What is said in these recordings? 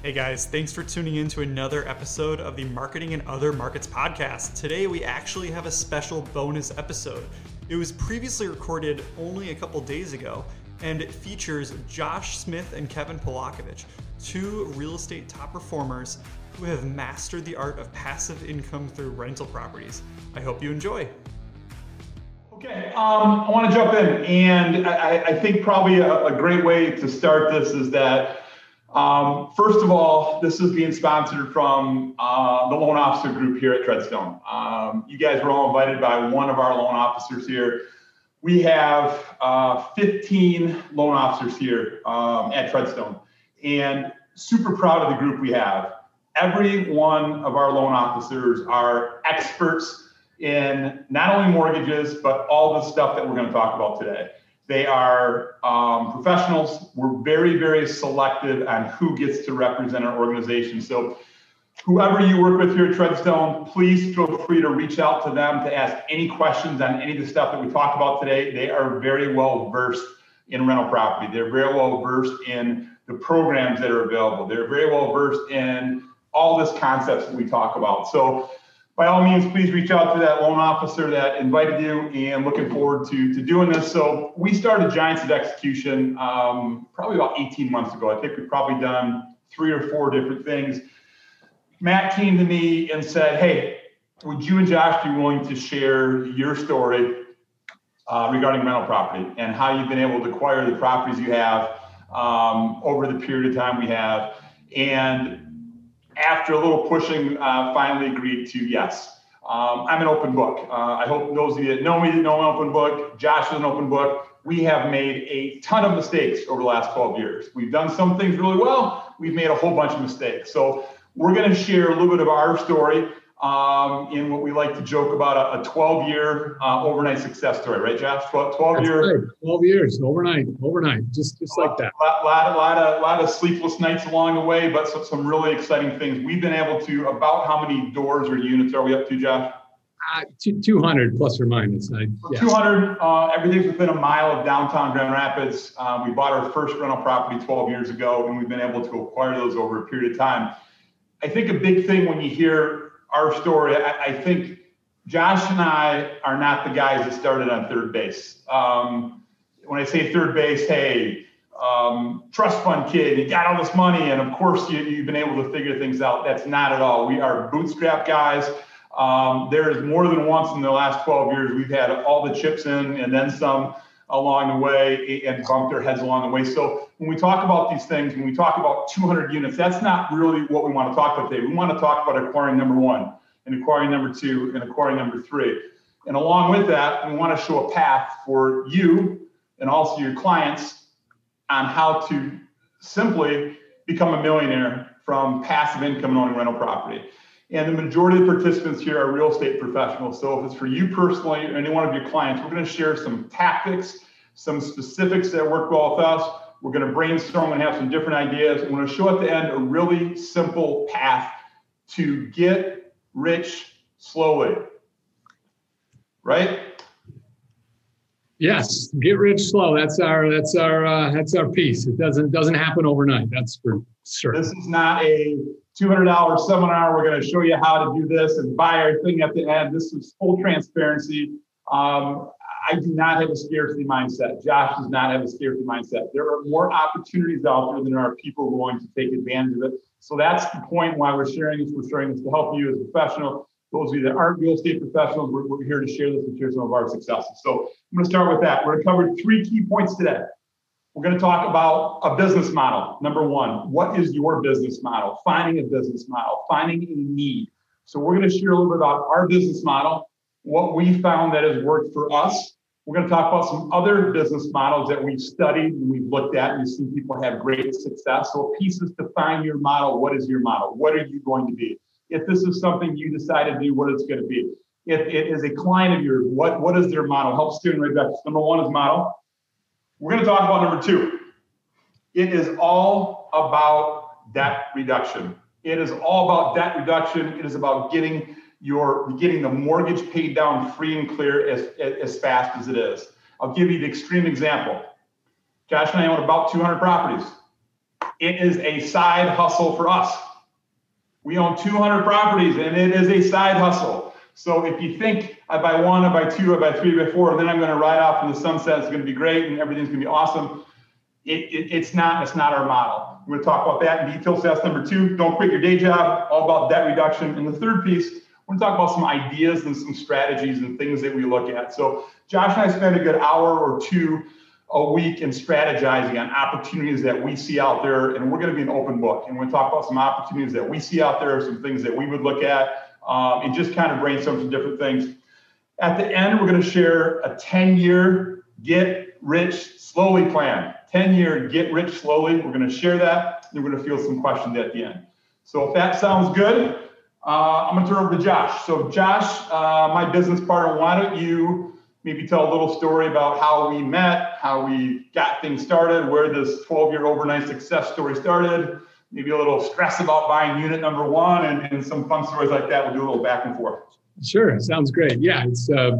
Hey guys, thanks for tuning in to another episode of the Marketing and Other Markets podcast. Today we actually have a special bonus episode. It was previously recorded only a couple days ago, and it features Josh Smith and Kevin Polakovich, two real estate top performers who have mastered the art of passive income through rental properties. I hope you enjoy. Okay, um, I want to jump in, and I, I think probably a, a, great way to start this is that, um, first of all, this is being sponsored from uh, the loan officer group here at Treadstone. Um, you guys were all invited by one of our loan officers here. We have uh, 15 loan officers here um, at Treadstone, and super proud of the group we have. Every one of our loan officers are experts in not only mortgages, but all the stuff that we're going to talk about today. They are um, professionals. We're very, very selective on who gets to represent our organization. So, whoever you work with here at Treadstone, please feel free to reach out to them to ask any questions on any of the stuff that we talked about today. They are very well versed in rental property. They're very well versed in the programs that are available. They're very well versed in all this concepts that we talk about. So by all means, please reach out to that loan officer that invited you and looking forward to, to doing this. So we started Giants of Execution um, probably about 18 months ago. I think we've probably done three or four different things. Matt came to me and said, hey, would you and Josh be willing to share your story uh, regarding rental property and how you've been able to acquire the properties you have um, over the period of time we have? And after a little pushing, uh, finally agreed to yes. Um, I'm an open book. Uh, I hope those of you that know me know I'm an open book. Josh is an open book. We have made a ton of mistakes over the last 12 years. We've done some things really well. We've made a whole bunch of mistakes. So we're going to share a little bit of our story um, in what we like to joke about a, 12 year uh, overnight success story, right, Josh? 12, 12 year. Right. 12 years overnight, overnight, just just like that. Lot, lot, lot, of, lot of sleepless nights along the way, but some, some really exciting things. We've been able to, about how many doors or units are we up to, Josh? Uh, 200 plus or minus. I, yes. 200, uh, everything's within a mile of downtown Grand Rapids. Uh, we bought our first rental property 12 years ago, and we've been able to acquire those over a period of time. I think a big thing when you hear our story, I, I, think Josh and I are not the guys that started on third base. Um, when I say third base, hey, um, trust fund kid, you got all this money, and of course you, have been able to figure things out. That's not at all. We are bootstrap guys. Um, there is more than once in the last 12 years we've had all the chips in and then some along the way and bump their heads along the way. So when we talk about these things, when we talk about 200 units, that's not really what we want to talk about today. We want to talk about acquiring number one and acquiring number two and acquiring number three. And along with that, we want to show a path for you and also your clients on how to simply become a millionaire from passive income and owning rental property. And the majority of participants here are real estate professionals. So if it's for you personally or any one of your clients, we're going to share some tactics, some specifics that work well with us. We're going to brainstorm and have some different ideas. We're going to show at the end a really simple path to get rich slowly. Right? Yes, get rich slow. That's our that's our uh, that's our piece. It doesn't doesn't happen overnight. That's for sure. This is not a $200 seminar. We're going to show you how to do this and buy our thing at the end. This is full transparency. Um, I do not have a scarcity mindset. Josh does not have a scarcity mindset. There are more opportunities out there than there are people willing to take advantage of it. So that's the point why we're sharing this. We're sharing this to help you as a professional. Those of you that aren't real estate professionals, we're, we're here to share this and share some of our successes. So I'm going to start with that. We're going to cover three key points today. We're going to talk about a business model. Number one, what is your business model? Finding a business model, finding a need. So we're going to share a little bit about our business model, what we found that has worked for us. We're going to talk about some other business models that we've studied and we've looked at and we've seen people have great success. So pieces to find your model. What is your model? What are you going to be? If this is something you decide to do, what it's going to be. If it is a client of yours, what, what is their model? Help student right back. Number one is model. We're going to talk about number two. It is all about debt reduction. It is all about debt reduction. It is about getting your getting the mortgage paid down free and clear as, as fast as it is. I'll give you the extreme example. Josh and I own about 200 properties. it is a side hustle for us. We own 200 properties and it is a side hustle. So if you think I buy one, I buy two, I buy three, I buy four, then I'm going to ride off in the sunset, it's going to be great and everything's going to be awesome. It, it, it's not. It's not our model. We're going to talk about that in detail. So that's number two. Don't quit your day job. All about debt reduction. And the third piece, we're going to talk about some ideas and some strategies and things that we look at. So Josh and I spent a good hour or two a week and strategizing on opportunities that we see out there. And we're going to be an open book. And we're going to talk about some opportunities that we see out there, some things that we would look at, um, and just kind of brainstorm some different things. At the end, we're going to share a 10 year get rich slowly plan. 10 year get rich slowly. We're going to share that. And we're going to field some questions at the end. So if that sounds good, uh, I'm going to turn over to Josh. So, Josh, uh, my business partner, why don't you maybe tell a little story about how we met, how we got things started, where this 12 year overnight success story started, maybe a little stress about buying unit number one, and, and some fun stories like that. We'll do a little back and forth. Sure, sounds great. Yeah, it's uh,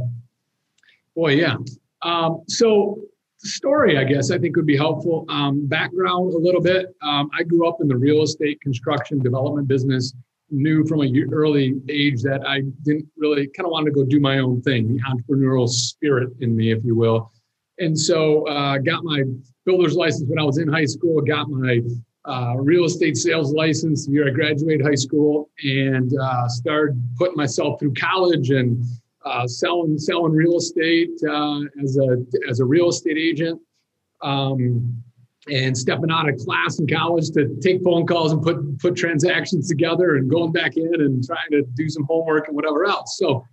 boy, yeah. Um, so story, I guess, I think would be helpful. Um, background a little bit. Um, I grew up in the real estate construction development business knew from a early age that I didn't really kind of want to go do my own thing, the entrepreneurial spirit in me, if you will. And so uh, got my builder's license when I was in high school, got my uh, real estate sales license the year I graduated high school, and uh, started putting myself through college and uh, selling selling real estate uh, as a as a real estate agent. Um, and stepping out of class in college to take phone calls and put put transactions together and going back in and trying to do some homework and whatever else. So,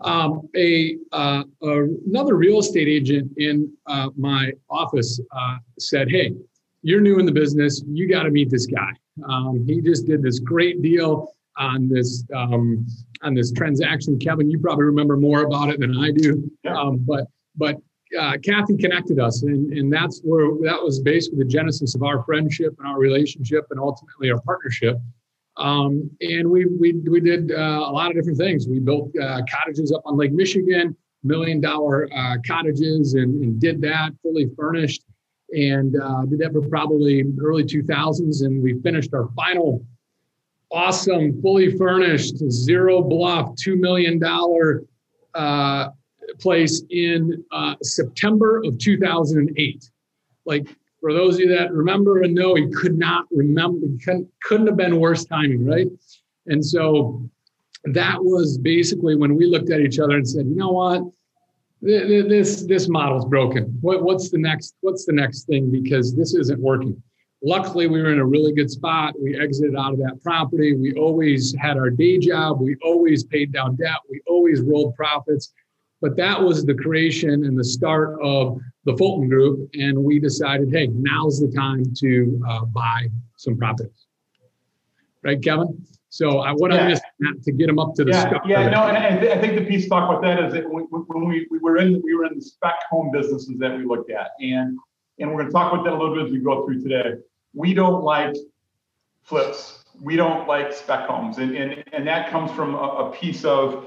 um, a uh, another real estate agent in uh, my office uh, said, "Hey, you're new in the business. You got to meet this guy. Um, he just did this great deal on this um, on this transaction. Kevin, you probably remember more about it than I do, um, but." But uh, Kathy connected us, and, and that's where that was basically the genesis of our friendship and our relationship, and ultimately our partnership. Um, and we we we did uh, a lot of different things. We built uh, cottages up on Lake Michigan, million dollar uh, cottages, and, and, did that fully furnished, and uh, did that for probably early 2000s. And we finished our final awesome, fully furnished, zero bluff, two million dollar uh, place in uh, September of 2008. Like for those of you that remember and know, he could not remember, couldn't, couldn't have been worse timing, right? And so that was basically when we looked at each other and said, you know what, this this model's broken. What, what's the next? What's the next thing? Because this isn't working. Luckily, we were in a really good spot. We exited out of that property. We always had our day job. We always paid down debt. We always rolled profits. But that was the creation and the start of the Fulton Group. And we decided, hey, now's the time to uh, buy some properties. Right, Kevin? So I want to yeah. to get them up to the yeah, start. Yeah, no, and I, I, think the piece talk about that is that when, when we, we were in we were in the spec home businesses that we looked at, and and we're going to talk about that a little bit as we go through today. We don't like flips. We don't like spec homes, and and, and that comes from a, a piece of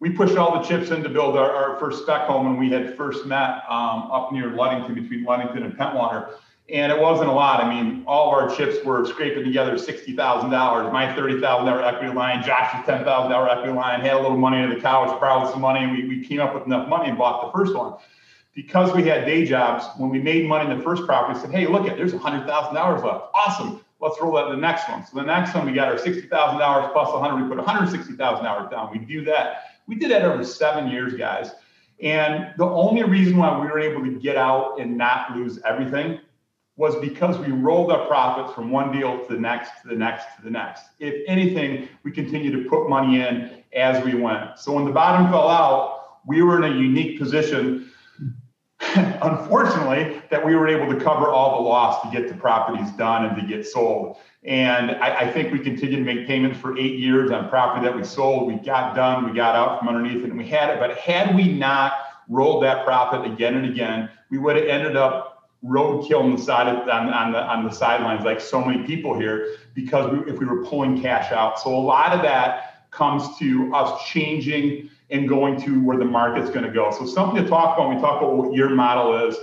we pushed all the chips in to build our, our first spec home when we had first met um, up near Ludington, between Ludington and Pentwater. And it wasn't a lot. I mean, all of our chips were scraping together $60,000. My $30,000 equity line, Josh's $10,000 equity line, had a little money in the couch, borrowed some money, we, we came up with enough money and bought the first one. Because we had day jobs, when we made money in the first property, we said, hey, look at there's $100,000 left. Awesome. Let's roll to the next one. So the next one, we got our $60,000 plus 100. We put $160,000 down. We do that we did that over seven years, guys. And the only reason why we were able to get out and not lose everything was because we rolled our profits from one deal to the next, to the next, to the next. If anything, we continued to put money in as we went. So when the bottom fell out, we were in a unique position, unfortunately, that we were able to cover all the loss to get the properties done and to get sold. And I, I, think we continued to make payments for eight years on property that we sold. We got done, we got out from underneath it, and we had it. But had we not rolled that profit again and again, we would have ended up roadkill on the side of, on, on the on the sidelines, like so many people here, because we, if we were pulling cash out. So a lot of that comes to us changing and going to where the market's going to go. So something to talk about when we talk about what your model is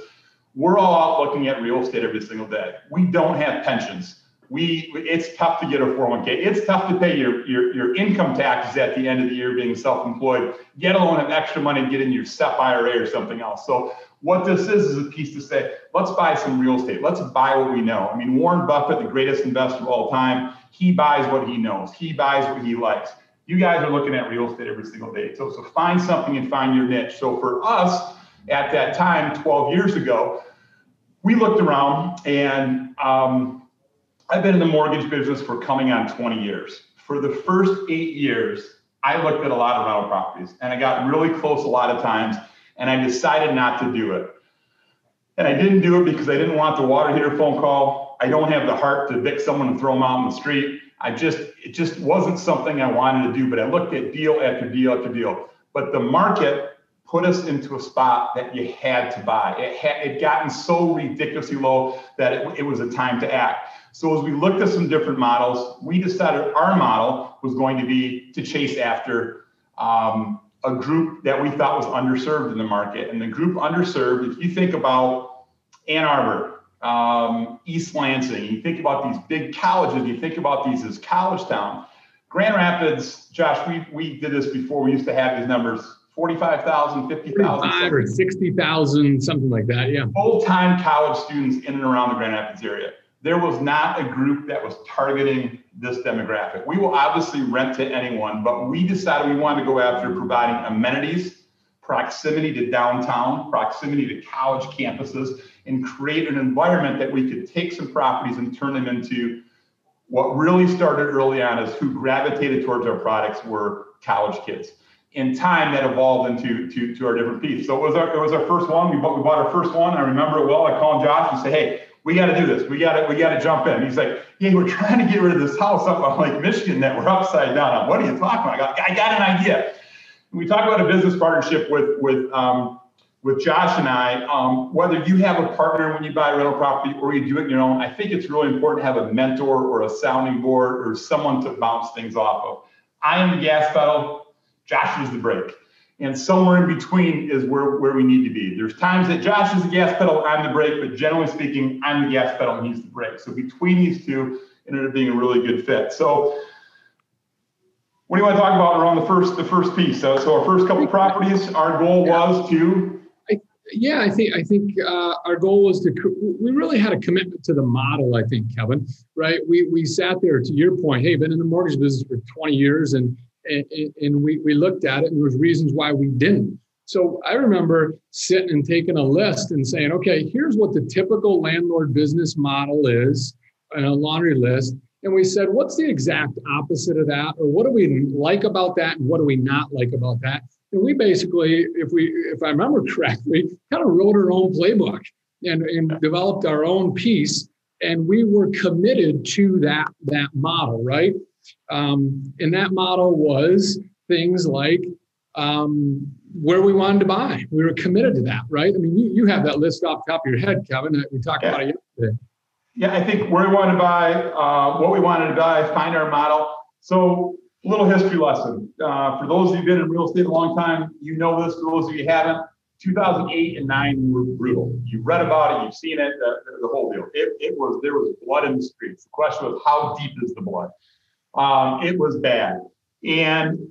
we're all out looking at real estate every single day. We don't have pensions. We it's tough to get a 401k. It's tough to pay your, your, your income taxes at the end of the year being self-employed, get alone have extra money to get in your SEP IRA or something else. So what this is is a piece to say, let's buy some real estate. Let's buy what we know. I mean, Warren Buffett, the greatest investor of all time, he buys what he knows. He buys what he likes. You guys are looking at real estate every single day. So, so find something and find your niche. So for us at that time, 12 years ago, we looked around and um, I've been in the mortgage business for coming on 20 years. For the first eight years, I looked at a lot of rental properties and I got really close a lot of times and I decided not to do it. And I didn't do it because I didn't want the water heater phone call. I don't have the heart to evict someone and throw them out in the street. I just, it just wasn't something I wanted to do, but I looked at deal after deal after deal. But the market put us into a spot that you had to buy. It had it gotten so ridiculously low that it, it was a time to act. So as we looked at some different models, we decided our model was going to be to chase after um, a group that we thought was underserved in the market. And the group underserved, if you think about Ann Arbor, um, East Lansing, you think about these big colleges, you think about these as college town. Grand Rapids, Josh, we, we did this before. We used to have these numbers 45,000, 50,000. or 60,000, something like that. Yeah. Full time college students in and around the Grand Rapids area. There was not a group that was targeting this demographic. We will obviously rent to anyone, but we decided we wanted to go after providing amenities, proximity to downtown, proximity to college campuses, and create an environment that we could take some properties and turn them into what really started early on is who gravitated towards our products were college kids in time that evolved into to, to our different pieces. So it was our it was our first one. We bought we bought our first one. I remember it well. I called Josh and say, hey, we got to do this. We got to we got to jump in. He's like, hey, we're trying to get rid of this house up on Lake Michigan that we're upside down on. What are you talking about? I got, I got an idea. We talk about a business partnership with with um, with Josh and I. Um, whether you have a partner when you buy a rental property or you do it on your own, I think it's really important to have a mentor or a sounding board or someone to bounce things off of. I am the gas pedal. Josh is the brake. And somewhere in between is where, where we need to be. There's times that Josh is the gas pedal, I'm the brake, but generally speaking, I'm the gas pedal and he's the brake. So between these two, it ended up being a really good fit. So what do you want to talk about around the first the first piece? So, so our first couple properties, our goal was to yeah, I think I think uh, our goal was to we really had a commitment to the model. I think Kevin, right? We we sat there to your point. Hey, been in the mortgage business for 20 years, and and, we, we looked at it and there was reasons why we didn't. So i remember sitting and taking a list and saying okay here's what the typical landlord business model is a laundry list. And we said what's the exact opposite of that? Or what do we like about that and what do we not like about that? And we basically if we if i remember correctly kind of wrote our own playbook and, and developed our own piece and we were committed to that that model right um, and that model was things like um, where we wanted to buy. We were committed to that, right? I mean, you, you have that list off the top of your head, Kevin. We talked yeah. about it yesterday. Yeah, I think where we wanted to buy, uh, what we wanted to buy, find our model. So, a little history lesson. Uh, for those of you who've been in real estate a long time, you know this. For those of you who haven't, 2008 and 9 were brutal. You've read about it, you've seen it, the, the whole deal. It, it was, there was blood in the streets. The question was, how deep is the blood? Um, it was bad. And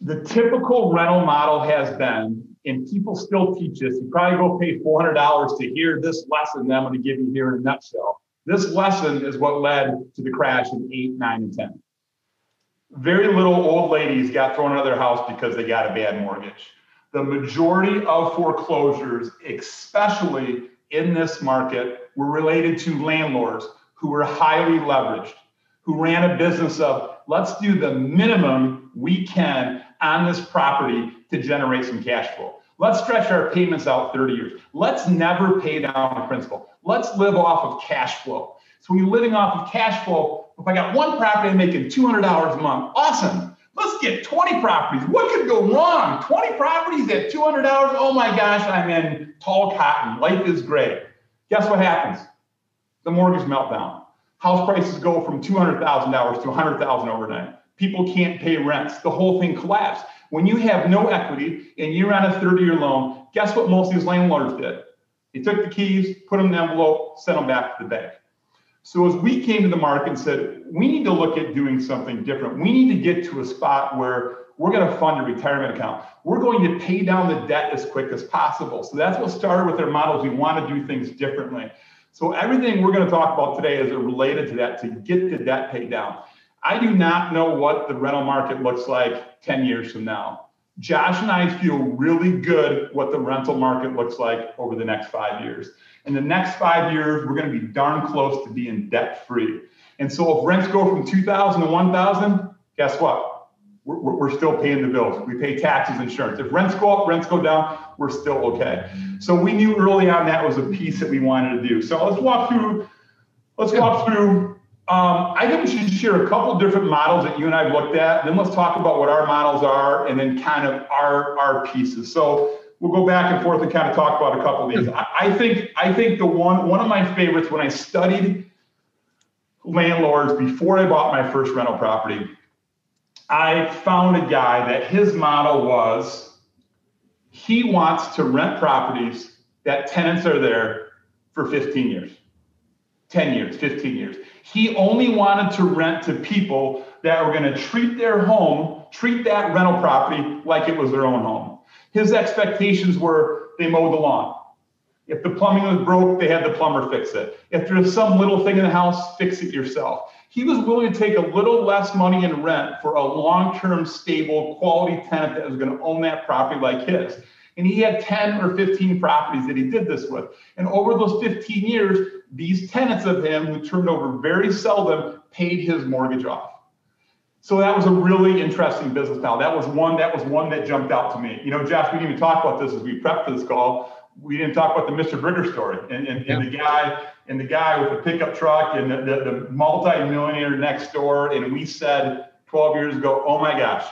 the typical rental model has been, and people still teach this, you probably go pay $400 to hear this lesson that I'm going to give you here in a nutshell. This lesson is what led to the crash in 8, 9, and 10. Very little old ladies got thrown out of their house because they got a bad mortgage. The majority of foreclosures, especially in this market, were related to landlords who were highly leveraged who ran a business of let's do the minimum we can on this property to generate some cash flow. Let's stretch our payments out 30 years. Let's never pay down the principal. Let's live off of cash flow. So when you're living off of cash flow, if I got one property I'm making $200 a month, awesome. Let's get 20 properties. What could go wrong? 20 properties at $200? Oh my gosh, I'm in tall cotton. Life is great. Guess what happens? The mortgage meltdown. House prices go from $200,000 to 100,000 overnight. People can't pay rents. The whole thing collapsed. When you have no equity and you're on a 30 year loan, guess what most of these landlords did? They took the keys, put them in the envelope, sent them back to the bank. So as we came to the market and said, we need to look at doing something different. We need to get to a spot where we're going to fund a retirement account. We're going to pay down the debt as quick as possible. So that's what started with our models. We want to do things differently. So everything we're going to talk about today is related to that to get the debt paid down. I do not know what the rental market looks like 10 years from now. Josh and I feel really good what the rental market looks like over the next five years. In the next five years, we're going to be darn close to being debt free. And so if rents go from 2000 to 1000, guess what? We're, we're, still paying the bills. We pay taxes, insurance. If rents go up, rents go down, we're still okay. So we knew early on that was a piece that we wanted to do. So let's walk through. Let's walk through. Um, I think we should share a couple different models that you and I have looked at. Then let's talk about what our models are, and then kind of our our pieces. So we'll go back and forth and kind of talk about a couple of these. I, I think I think the one one of my favorites when I studied landlords before I bought my first rental property I found a guy that his model was he wants to rent properties that tenants are there for 15 years, 10 years, 15 years. He only wanted to rent to people that were going to treat their home, treat that rental property like it was their own home. His expectations were they mowed the lawn. If the plumbing was broke, they had the plumber fix it. If there's some little thing in the house, fix it yourself he was willing to take a little less money in rent for a long-term stable quality tenant that was going to own that property like his. And he had 10 or 15 properties that he did this with. And over those 15 years these tenants of him who turned over very seldom paid his mortgage off. So that was a really interesting business model. That was one that was one that jumped out to me. You know josh we didn't even talk about this as we prepped for this call. We didn't talk about the Mr. Brigger story and, and, yeah. and, the guy and the guy with the pickup truck and the, the, the multi-millionaire next door. And we said 12 years ago, oh my gosh,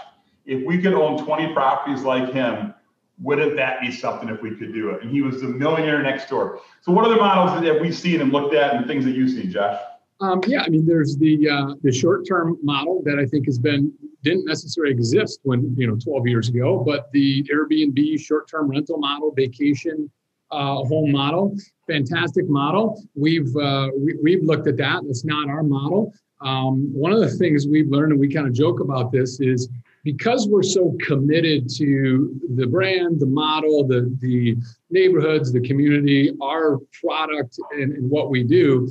if we could own 20 properties like him, wouldn't that be something if we could do it? And he was the millionaire next door. So what other models that we've seen and looked at and things that you've seen, Josh? Um, yeah, I mean, there's the uh, the short-term model that I think has been didn't necessarily exist when you know 12 years ago, but the Airbnb short-term rental model, vacation uh, home model, fantastic model. We've uh, we, have looked at that. It's not our model. Um, one of the things we've learned, and we kind of joke about this, is because we're so committed to the brand, the model, the the neighborhoods, the community, our product, and, and what we do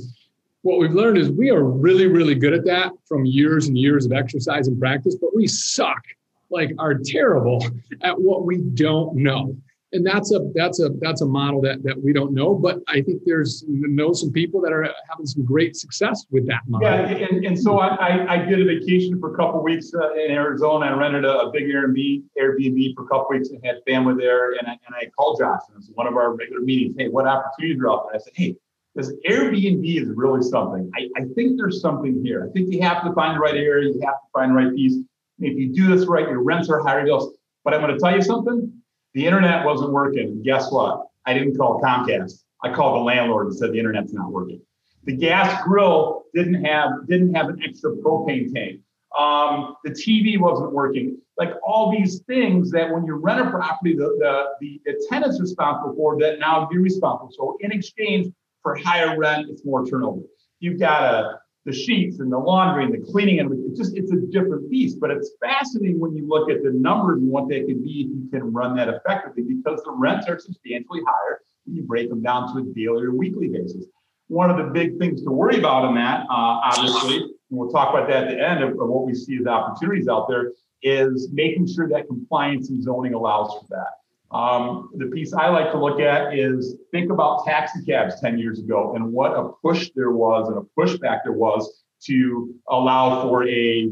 what we've learned is we are really, really good at that from years and years of exercise and practice, but we suck, like are terrible at what we don't know. And that's a that's a that's a model that that we don't know, but I think there's know some people that are having some great success with that model. Yeah, and, and so I, I did a vacation for a couple weeks uh, in Arizona. I rented a, a, big Airbnb Airbnb for a couple weeks and had family there. And I, and I called Josh, and it was one of our regular meetings. Hey, what opportunities are out there? I said, hey, this Airbnb is really something. I, I think there's something here. I think you have to find the right area, you have to find the right piece. If you do this right, your rents are higher. Bills. But I'm going to tell you something. The internet wasn't working. Guess what? I didn't call Comcast. I called the landlord and said the internet's not working. The gas grill didn't have didn't have an extra propane tank. Um, the TV wasn't working. Like all these things that when you rent a property, the, the, the, the tenant's responsible for that now you're responsible. So in exchange, for higher rent, it's more turnover. You've got a, the sheets and the laundry and the cleaning, and it's just it's a different piece. But it's fascinating when you look at the numbers and what they can be if you can run that effectively, because the rents are substantially higher when you break them down to a daily or weekly basis. One of the big things to worry about in that, uh, obviously, and we'll talk about that at the end of, of what we see as opportunities out there, is making sure that compliance and zoning allows for that. Um, the piece I like to look at is think about taxi cabs 10 years ago and what a push there was and a pushback there was to allow for a,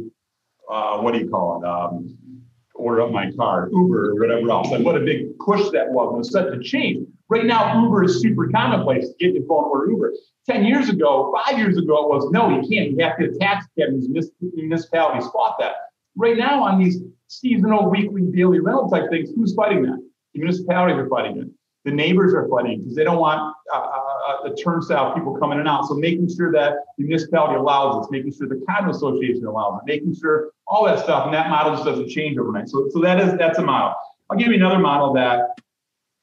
uh, what do you call it? Um, order up my car, Uber or whatever else. And what a big push that was. And it was such a change. Right now, Uber is super commonplace. Get your phone order Uber. 10 years ago, five years ago, it was no, you can't. You have to taxi cab. Municipalities fought that. Right now, on these seasonal, weekly, daily rental type things, who's fighting that? The municipalities are fighting it. The neighbors are fighting because they don't want uh, uh, uh, the turnstile people coming in and out. So making sure that the municipality allows this, making sure the condo association allows it, making sure all that stuff, and that model just doesn't change overnight. So, so that is that's a model. I'll give you another model that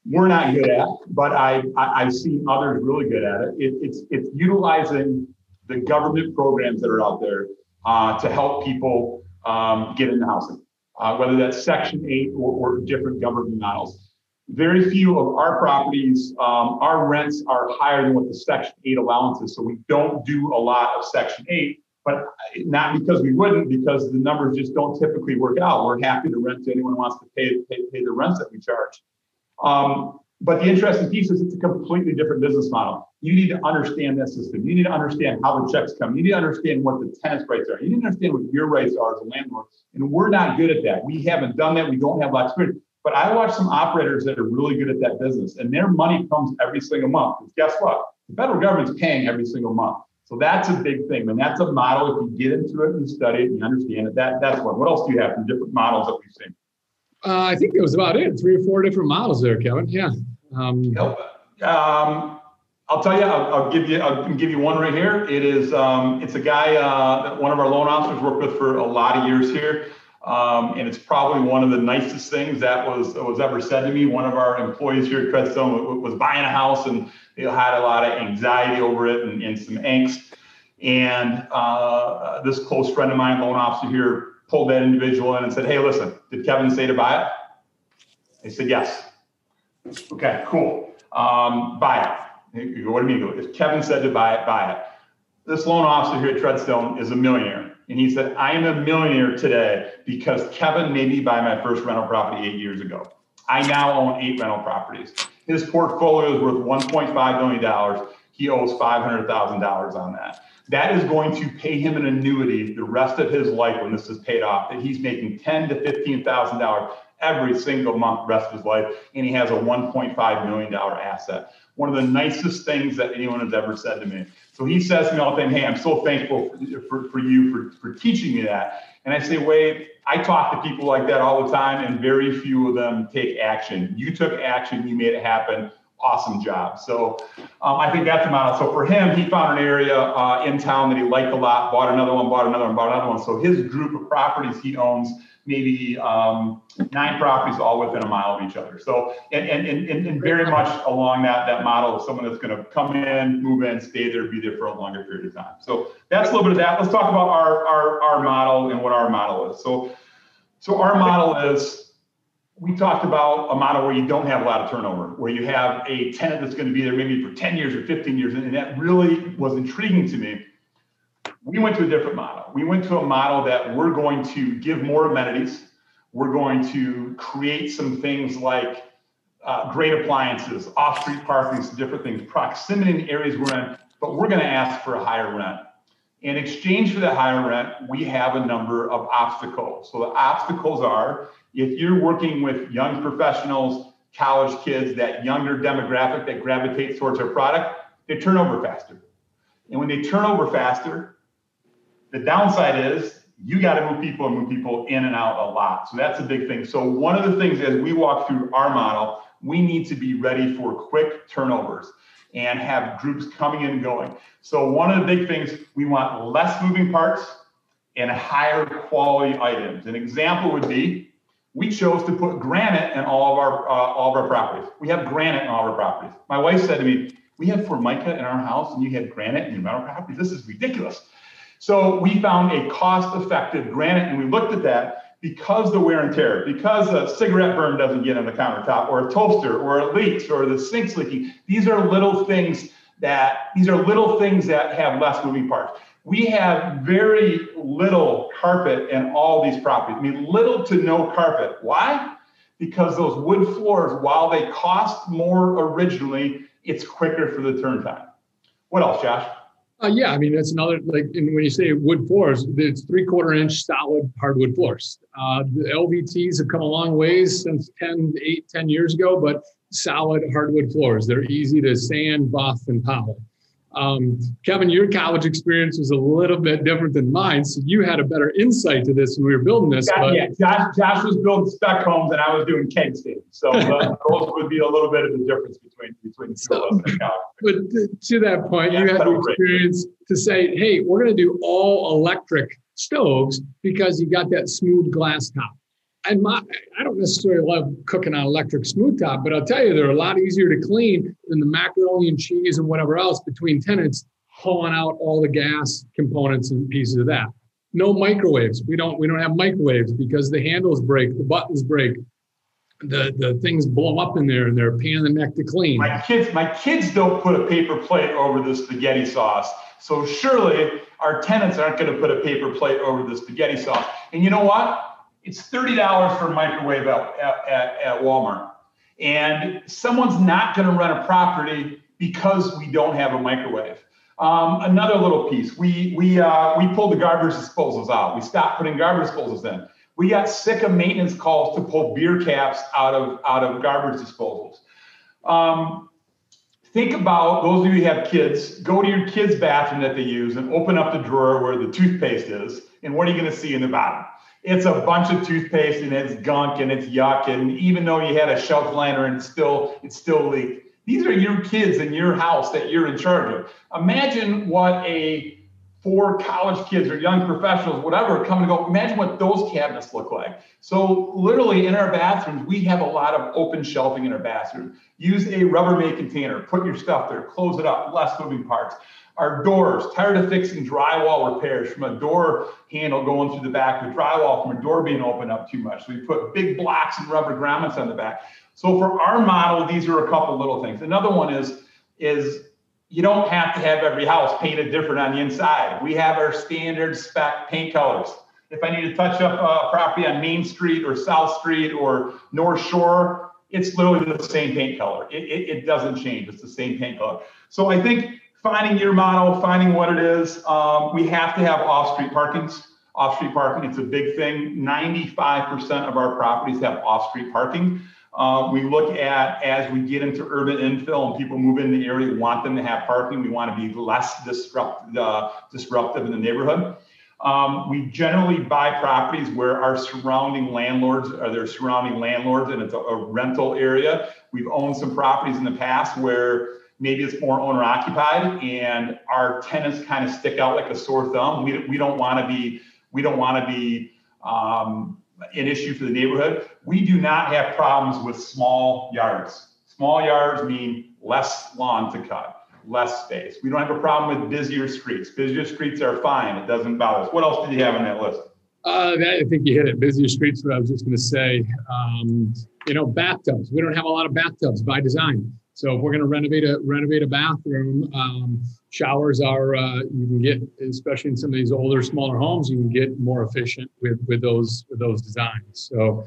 we're not good at, but I, I have seen others really good at it. it. It's it's utilizing the government programs that are out there uh, to help people um, get into housing, uh, whether that's Section Eight or, or, different government models. Very few of our properties, um, our rents are higher than what the Section Eight allowances, so we don't do a lot of Section Eight. But not because we wouldn't, because the numbers just don't typically work out. We're happy to rent to anyone who wants to pay, pay, pay the rents that we charge. Um, but the interesting piece is it's a completely different business model. You need to understand that system. You need to understand how the checks come. You need to understand what the tenant's rights are. You need to understand what your rights are as a landlord. And we're not good at that. We haven't done that. We don't have a lot of experience. But I watch some operators that are really good at that business, and their money comes every single month. guess what? The federal government's paying every single month. So that's a big thing. And that's a model. If you get into it and study it and you understand it, that, that's one. What else do you have from different models that we've seen? Uh, I think it was about it. Three or four different models there, Kevin. Yeah. Um, um, I'll tell you. I'll, I'll, give you. I'll give you one right here. It is. Um, it's a guy uh, that one of our loan officers worked with for a lot of years here, um, and it's probably one of the nicest things that was was ever said to me. One of our employees here at Treadstone was buying a house, and they had a lot of anxiety over it and, and some angst. And uh, this close friend of mine, loan officer here, pulled that individual in and said, Hey, listen, did Kevin say to buy it? They said, Yes. Okay, cool. Um, buy it. You go, what do you mean? If Kevin said to buy it, buy it. This loan officer here at Treadstone is a millionaire. And he said, I am a millionaire today because Kevin made me buy my first rental property eight years ago. I now own eight rental properties. His portfolio is worth $1.5 million. He owes $500,000 on that that is going to pay him an annuity the rest of his life when this is paid off. That he's making ten to fifteen thousand dollars every single month rest of his life, and he has a one point five million dollar asset. One of the nicest things that anyone has ever said to me. So he says to me all the time, "Hey, I'm so thankful for, for, for you for, for teaching me that." And I say, "Wade, I talk to people like that all the time, and very few of them take action. You took action, you made it happen." Awesome job. So um, I think that's a model. So for him, he found an area uh, in town that he liked a lot, bought another one, bought another one, bought another one. So his group of properties he owns maybe um, nine properties all within a mile of each other. So and, and, and, and very much along that that model of someone that's going to come in, move in, stay there, be there for a longer period of time. So that's a little bit of that. Let's talk about our our, our model and what our model is. So so our model is we talked about a model where you don't have a lot of turnover, where you have a tenant that's going to be there maybe for 10 years or 15 years. And that really was intriguing to me. We went to a different model. We went to a model that we're going to give more amenities. We're going to create some things like uh, great appliances, off street parking, some different things, proximity in areas we're in, but we're going to ask for a higher rent. In exchange for that higher rent, we have a number of obstacles. So the obstacles are if you're working with young professionals, college kids, that younger demographic that gravitates towards our product, they turn over faster. And when they turn over faster, the downside is you got to move people and move people in and out a lot. So that's a big thing. So one of the things as we walk through our model, we need to be ready for quick turnovers and have groups coming in and going. So one of the big things we want less moving parts and higher quality items. An example would be we chose to put granite in all of our uh, all of our properties. We have granite in all of our properties. My wife said to me, "We have Formica in our house, and you had granite in your rental properties. This is ridiculous." So we found a cost-effective granite, and we looked at that because the wear and tear, because a cigarette burn doesn't get on the countertop, or a toaster, or it leaks, or the sink's leaking. These are little things that these are little things that have less moving parts. We have very little carpet in all these properties. I mean, little to no carpet. Why? Because those wood floors, while they cost more originally, it's quicker for the turn time. What else, Josh? Uh, yeah, I mean that's another like when you say wood floors, it's three quarter inch solid hardwood floors. Uh, the LVTs have come a long ways since 10, 8, 10 years ago, but solid hardwood floors. They're easy to sand, buff, and polish. Um, Kevin, your college experience was a little bit different than mine, so you had a better insight to this when we were building this. Yeah, but... yeah. Josh, Josh, was building spec homes, and I was doing keg stands, so uh, those would be a little bit of the difference between between the two of us. But to that point, yeah, you had the experience to say, "Hey, we're going to do all electric stoves because you got that smooth glass top." And my, I don't necessarily love cooking on electric smooth top, but I'll tell you, they're a lot easier to clean than the macaroni and cheese and whatever else between tenants pulling out all the gas components and pieces of that. No microwaves. We don't we don't have microwaves because the handles break, the buttons break, the the things blow up in there and they're a pain in the neck to clean. My kids, my kids don't put a paper plate over the spaghetti sauce. So surely our tenants aren't going to put a paper plate over the spaghetti sauce. And you know what? It's thirty dollars for a microwave at, at, at Walmart, and someone's not going to rent a property because we don't have a microwave. Um, another little piece, we we uh, we pulled the garbage disposals out. We stopped putting garbage disposals in. We got sick of maintenance calls to pull beer caps out of out of garbage disposals. Um, think about those of you who have kids. Go to your kids' bathroom that they use and open up the drawer where the toothpaste is, and what are you going to see in the bottom? It's a bunch of toothpaste and it's gunk and it's yuck. And even though you had a shelf liner and it's still it's still leaked. These are your kids in your house that you're in charge of. Imagine what a for college kids or young professionals, whatever, come and go. Imagine what those cabinets look like. So, literally, in our bathrooms, we have a lot of open shelving in our bathroom. Use a Rubbermaid container, put your stuff there, close it up, less moving parts. Our doors, tired of fixing drywall repairs from a door handle going through the back, the drywall from a door being opened up too much. So, we put big blocks and rubber grommets on the back. So, for our model, these are a couple little things. Another one is, is you don't have to have every house painted different on the inside. We have our standard spec paint colors. If I need to touch up a property on Main Street or South Street or North Shore, it's literally the same paint color. It, it, it doesn't change. It's the same paint color. So I think finding your model, finding what it is, um, we have to have off-street parkings. Off-street parking, it's a big thing. 95% of our properties have off-street parking. Uh, we look at as we get into urban infill and people move in the area, want them to have parking. We want to be less disrupt, uh, disruptive in the neighborhood. Um, we generally buy properties where our surrounding landlords are their surrounding landlords and it's a, a rental area. We've owned some properties in the past where maybe it's more owner occupied and our tenants kind of stick out like a sore thumb. We, we don't want to be we don't want to be um, an issue for the neighborhood. We do not have problems with small yards. Small yards mean less lawn to cut, less space. We don't have a problem with busier streets. Busier streets are fine. It doesn't bother us. What else did you have on that list? Uh, I think you hit it. Busier streets. What I was just going to say. Um, you know, bathtubs. We don't have a lot of bathtubs by design. So if we're going to renovate a renovate a bathroom, um, showers are uh, you can get, especially in some of these older, smaller homes, you can get more efficient with with those with those designs. So.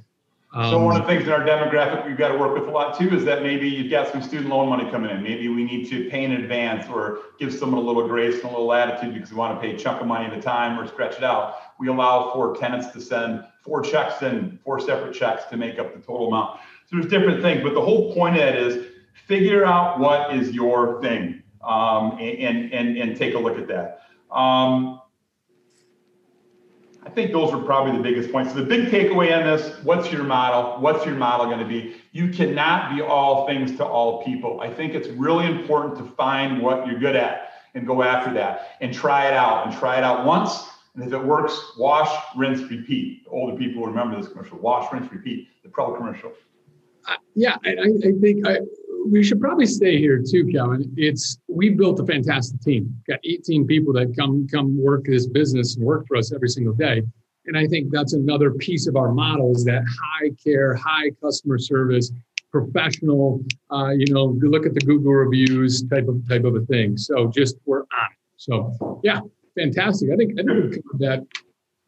Um, so one of the things in our demographic we've got to work with a lot too is that maybe you've got some student loan money coming in. Maybe we need to pay in advance or give someone a little grace and a little latitude because we want to pay a chunk of money at a time or stretch it out. We allow for tenants to send four checks in, four separate checks to make up the total amount. So there's different things, but the whole point of that is figure out what is your thing um, and, and, and take a look at that. Um, I think those are probably the biggest points. So the big takeaway on this, what's your model? What's your model going to be? You cannot be all things to all people. I think it's really important to find what you're good at and go after that and try it out and try it out once. And if it works, wash, rinse, repeat. Older people remember this commercial. Wash, rinse, repeat. The pro commercial. Uh, yeah, I, I think I, we should probably stay here too, Kevin. It's we built a fantastic team. Got 18 people that come come work this business and work for us every single day. And I think that's another piece of our model is that high care, high customer service, professional. Uh, you know, look at the Google reviews type of type of a thing. So just we're on it. So yeah, fantastic. I think I think we covered that.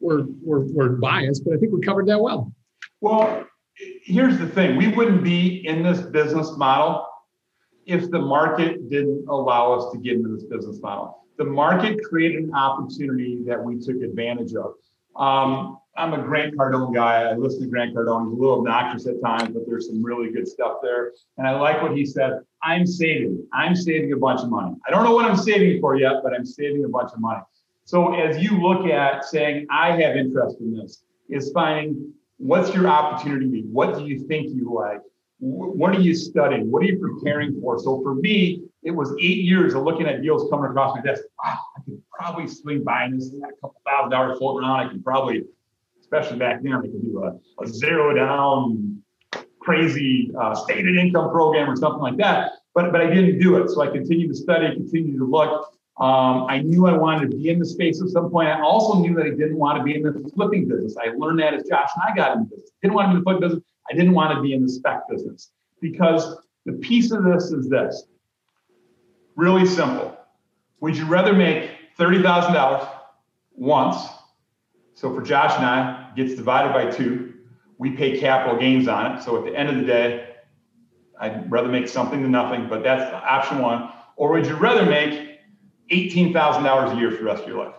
We're we're we're biased, but I think we covered that well. Well, here's the thing we wouldn't be in this business model if the market didn't allow us to get into this business model. The market created an opportunity that we took advantage of. Um, I'm a Grant Cardone guy. I listen to Grant Cardone. He's a little obnoxious at times, but there's some really good stuff there. And I like what he said. I'm saving. I'm saving a bunch of money. I don't know what I'm saving for yet, but I'm saving a bunch of money. So as you look at saying, I have interest in this, is finding what's your opportunity? What do you think you like? What are you studying? What are you preparing for? So for me, it was eight years of looking at deals coming across my desk. Wow, I could probably swing by and this a couple thousand dollars floating around. I could probably especially back then, I could do a, a zero down crazy uh, stated income program or something like that. But but I didn't do it. So I continued to study, continued to look. Um, I knew I wanted to be in the space at some point. I also knew that I didn't want to be in the flipping business. I learned that as Josh and I got into business. Didn't want to be in the flip business. I didn't want to be in the spec business because the piece of this is this. Really simple. Would you rather make $30,000 once? So for Josh and I, gets divided by two. We pay capital gains on it. So at the end of the day, I'd rather make something than nothing, but that's option one. Or would you rather make $18,000 a year for the rest of your life?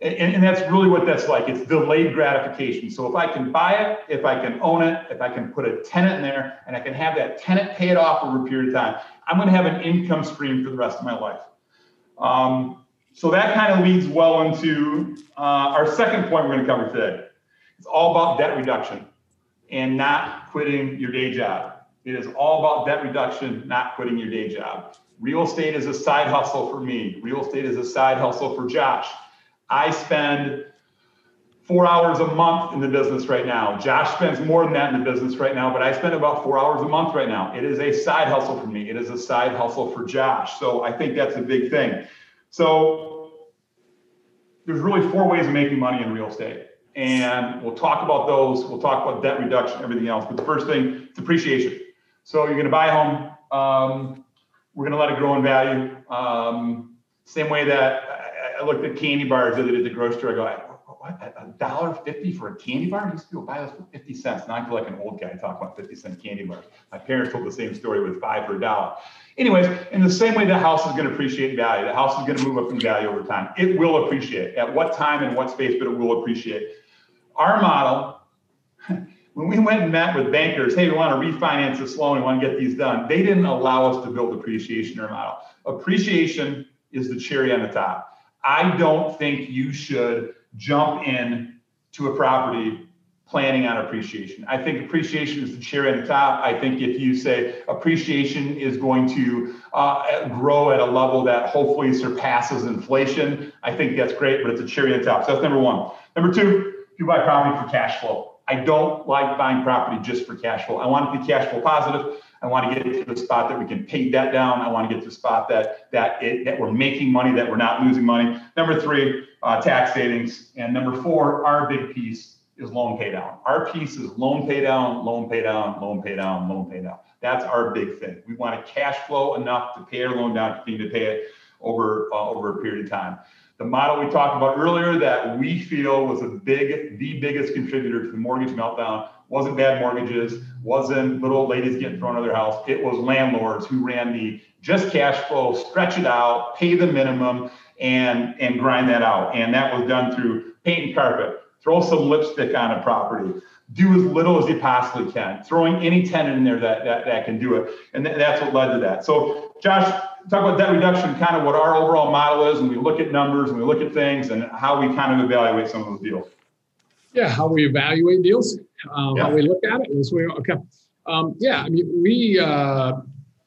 And, and, that's really what that's like. It's delayed gratification. So if I can buy it, if I can own it, if I can put a tenant in there and I can have that tenant pay it off over a period of time, I'm going to have an income stream for the rest of my life. Um, so that kind of leads well into uh, our second point we're going to cover today. It's all about debt reduction and not quitting your day job. It is all about debt reduction, not quitting your day job. Real estate is a side hustle for me. Real estate is a side hustle for Josh. I spend four hours a month in the business right now. Josh spends more than that in the business right now, but I spend about four hours a month right now. It is a side hustle for me. It is a side hustle for Josh. So I think that's a big thing. So there's really four ways of making money in real estate. And we'll talk about those. We'll talk about debt reduction, everything else. But the first thing, depreciation. So you're going to buy a home. Um, we're going to let it grow in value. Um, same way that I looked at candy bars the other day at the grocery store. I go, what? A dollar fifty for a candy bar? These people buy those for fifty cents. Now I feel like an old guy talking about fifty cent candy bars. My parents told the same story with five for a dollar. Anyways, in the same way, the house is going to appreciate value. The house is going to move up in value over time. It will appreciate. At what time and what space, but it will appreciate. Our model. When we went and met with bankers, hey, we want to refinance this loan, we want to get these done. They didn't allow us to build appreciation in our model. Appreciation is the cherry on the top. I don't think you should jump in to a property planning on appreciation. I think appreciation is the cherry on the top. I think if you say appreciation is going to uh, grow at a level that hopefully surpasses inflation, I think that's great, but it's a cherry on the top. So that's number one. Number two, you buy property for cash flow. I don't like buying property just for cash flow. I want it to be cash flow positive. I want to get to the spot that we can pay debt down. I want to get to the spot that that it, that we're making money, that we're not losing money. Number three, uh, tax savings, and number four, our big piece is loan pay down. Our piece is loan pay down, loan pay down, loan pay down, loan pay down. That's our big thing. We want to cash flow enough to pay our loan down, continue to pay it over uh, over a period of time. The model we talked about earlier that we feel was a big, the biggest contributor to the mortgage meltdown wasn't bad mortgages, wasn't little old ladies getting thrown out of their house. It was landlords who ran the just cash flow, stretch it out, pay the minimum, and and grind that out. And that was done through paint and carpet, throw some lipstick on a property, do as little as you possibly can, throwing any tenant in there that that, that can do it. And th- that's what led to that. So Josh, talk about debt reduction, kind of what our overall model is, and we look at numbers and we look at things and how we kind of evaluate some of those deals. Yeah, how we evaluate deals, uh, yeah. how we look at it. Is we okay. Um, yeah, I mean, we uh,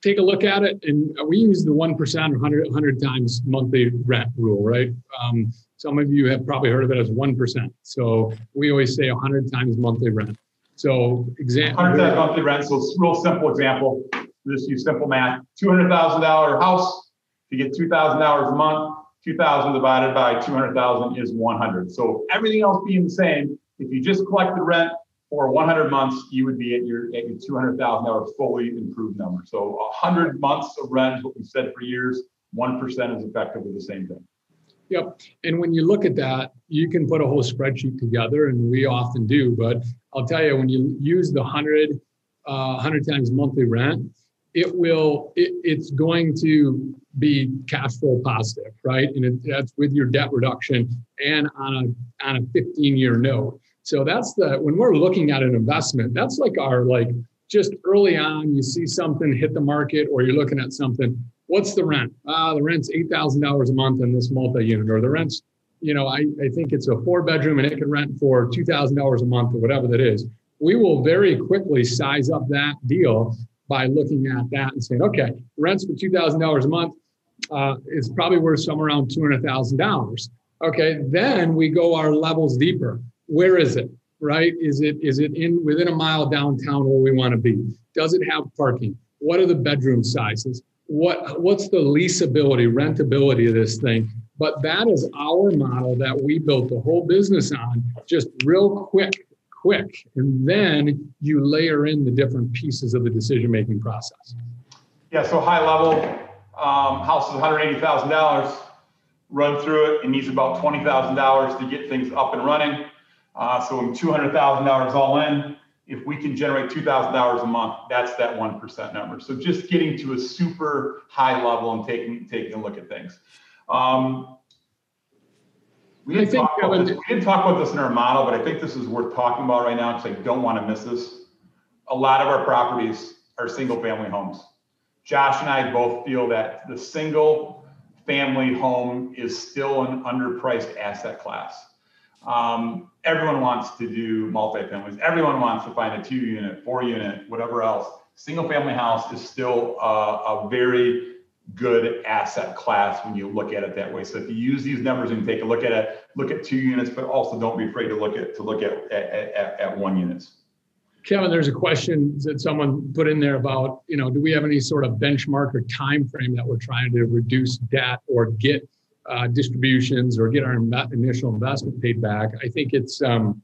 take a look at it, and we use the one percent, 100, 100 times monthly rent rule, right? Um, some of you have probably heard of it as one percent. So we always say hundred times monthly rent. So example, hundred times monthly rent. So it's real simple example. Just use simple math. Two hundred thousand dollar house. You get two thousand dollars a month, 2,000 divided by 200,000 is 100. So everything else being the same, if you just collected rent for 100 months, you would be at your, at your $200,000 fully improved number. So 100 months of rent is what we said for years. 1% is effectively the same thing. Yep. And when you look at that, you can put a whole spreadsheet together, and we often do. But I'll tell you, when you use the 100, uh, 100 times monthly rent, it will it, it's going to be cash flow positive right? And it, that's with your debt reduction and on a on a 15 year note. So that's the when we're looking at an investment that's like our like just early on you see something hit the market or you're looking at something what's the rent? Ah the rent's $8000 a month in this multi-unit or the rent's you know I, I think it's a four bedroom and it can rent for $2000 a month or whatever that is. We will very quickly size up that deal by looking at that and saying, okay, rents for $2,000 a month uh, is probably worth somewhere around $200,000. Okay, then we go our levels deeper. where is it? Right? Is it is it in within a mile downtown where we want to be? Does it have parking? What are the bedroom sizes? What what's the leasability, rentability of this thing? But that is our model that we built the whole business on, just real quick, quick. And then you layer in the different pieces of the decision making process. Yeah, so high level, um, house is $180,000. Run through it, it needs about $20,000 to get things up and running. Uh, so I'm $200,000 all in. If we can generate $2,000 a month, that's that 1% number. So just getting to a super high level and taking, taking a look at things. Um, we didn't, think, talk about this, we didn't talk about this in our model, but I think this is worth talking about right now because I don't want to miss this. A lot of our properties are single family homes. Josh and I both feel that the single family home is still an underpriced asset class. Um, everyone wants to do multifamilies. Everyone wants to find a two unit, four unit, whatever else. Single family house is still a, a very good asset class when you look at it that way. So if you use these numbers and take a look at it, look at two units, but also don't be afraid to look at to look at at, at, at one units. Kevin, there's a question that someone put in there about, you know, do we have any sort of benchmark or time frame that we're trying to reduce debt or get uh, distributions or get our initial investment paid back? I think it's, um,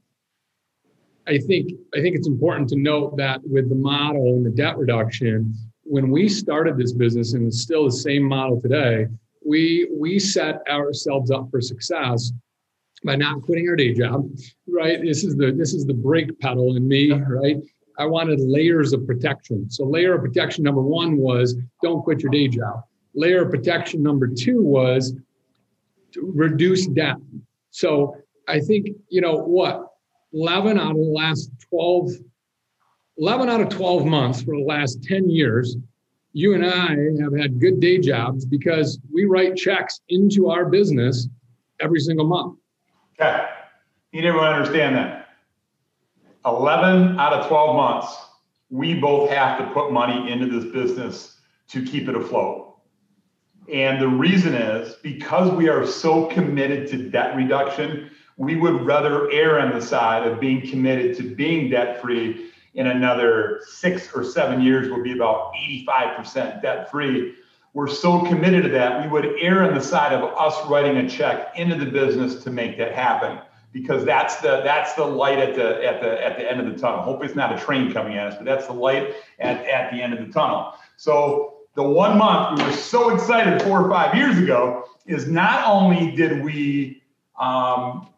I think, I think it's important to note that with the model and the debt reduction, when we started this business, and it's still the same model today, we we set ourselves up for success by not quitting our day job. Right. This is the this is the brake pedal in me. Right. I wanted layers of protection. So layer of protection number one was don't quit your day job. Layer of protection number two was reduce debt. So I think you know what 11 out of the last 12 11 out of 12 months for the last 10 years, you and I have had good day jobs because we write checks into our business every single month. Okay. Need everyone to understand that. 11 out of 12 months, we both have to put money into this business to keep it afloat. And the reason is because we are so committed to debt reduction, we would rather err on the side of being committed to being debt free in another six or seven years will be about 85% debt free. We're so committed to that, we would err on the side of us writing a check into the business to make that happen because that's the that's the light at the at the at the end of the tunnel. Hopefully it's not a train coming at us, but that's the light at, at the end of the tunnel. So the one month we were so excited four or five years ago is not only did we um,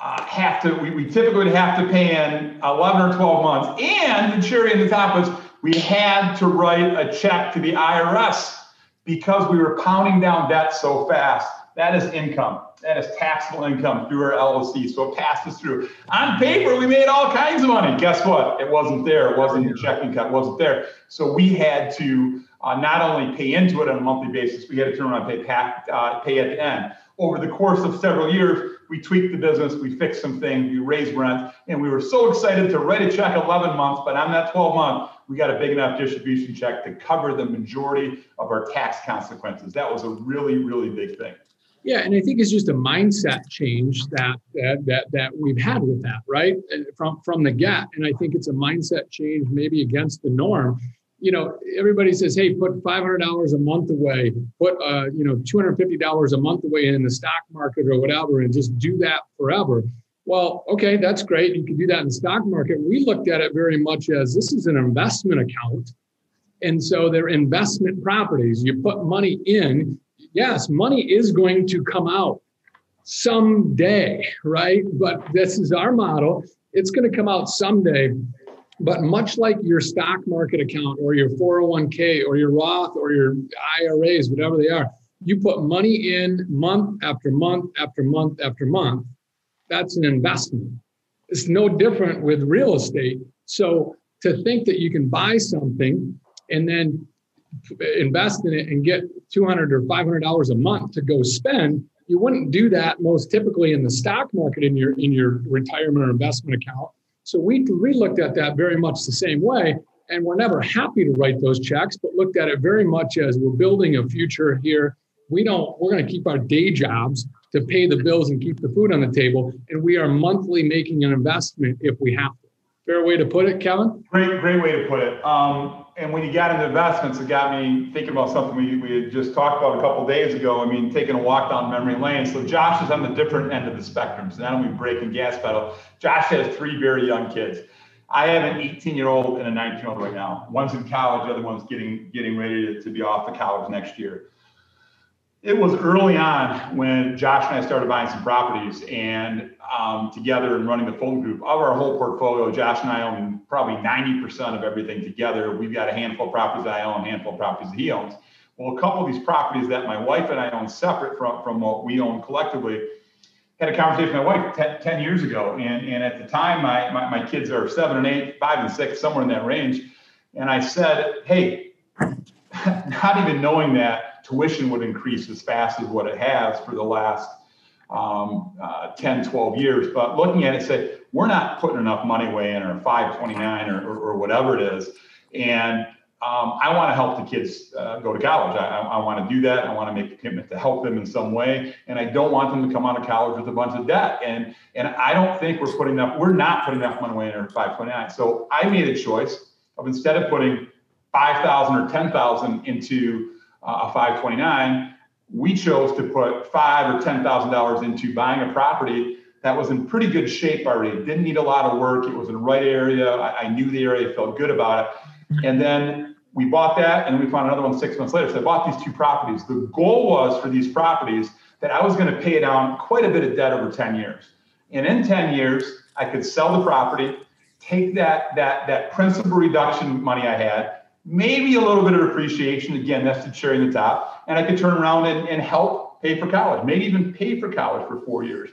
uh, have to, we, we typically have to pay in 11 or 12 months. And the cherry on the top was we had to write a check to the IRS because we were pounding down debt so fast. That is income. That is taxable income through our LLC. So it passes through. On paper, we made all kinds of money. Guess what? It wasn't there. It wasn't in checking account. It wasn't there. So we had to uh, not only pay into it on a monthly basis, we had to turn around and pay, uh, pay at the end. Over the course of several years, we tweaked the business, we fixed some things, we raised rent, and we were so excited to write a check 11 months, but on that 12 month, we got a big enough distribution check to cover the majority of our tax consequences. That was a really, really big thing. Yeah, and I think it's just a mindset change that that that, that we've had with that, right? From from the get, and I think it's a mindset change, maybe against the norm you know, everybody says, hey, put $500 a month away, put, uh, you know, $250 a month away in the stock market or whatever, and just do that forever. Well, okay, that's great. You can do that in the stock market. We looked at it very much as this is an investment account. And so they're investment properties. You put money in, yes, money is going to come out someday, right? But this is our model. It's going to come out someday. But much like your stock market account or your 401k or your Roth or your IRAs, whatever they are, you put money in month after month after month after month. That's an investment. It's no different with real estate. So to think that you can buy something and then invest in it and get 200 or 500 dollars a month to go spend you wouldn't do that most typically in the stock market in your in your retirement or investment account so we, we looked at that very much the same way. And we're never happy to write those checks, but looked at it very much as we're building a future here. We don't, we're going to keep our day jobs to pay the bills and keep the food on the table. And we are monthly making an investment if we have to. Fair way to put it, Kevin? Great, great way to put it. Um, and when you got into investments, it got me thinking about something we, we had just talked about a couple days ago. I mean, taking a walk down memory lane. So Josh is on the different end of the spectrum. So not only braking gas pedal, Josh has three very young kids. I have an 18 year old and a 19 year old right now. One's in college, the other one's getting getting ready to, to be off to college next year. It was early on when Josh and I started buying some properties and um, together and running the Fulton Group. Of our whole portfolio, Josh and I own probably 90% of everything together. We've got a handful of properties I own, a handful of properties that he owns. Well, a couple of these properties that my wife and I own separate from, from what we own collectively, had a conversation with my wife 10, 10, years ago. And, and at the time, my, my, my kids are seven and eight, five and six, somewhere in that range. And I said, hey, not even knowing that tuition would increase as fast as what it has for the last um, uh, 10, 12 years. But looking at it, say, we're not putting enough money away in our 529 or, or, or whatever it is. And um, I want to help the kids uh, go to college. I, I, I want to do that. I want to make a commitment to help them in some way, and I don't want them to come out of college with a bunch of debt. And and I don't think we're putting enough. We're not putting enough money away in our 529. So I made a choice of instead of putting 5,000 or 10,000 into uh, a 529, we chose to put five or ten thousand dollars into buying a property that was in pretty good shape already. Didn't need a lot of work. It was in the right area. I, I knew the area, felt good about it. And then we bought that and then we found another one six months later. So I bought these two properties. The goal was for these properties that I was going to pay down quite a bit of debt over 10 years. And in 10 years, I could sell the property, take that that that principal reduction money I had, maybe a little bit of appreciation. Again, that's the cherry on the top. And I could turn around and, and help pay for college, maybe even pay for college for four years.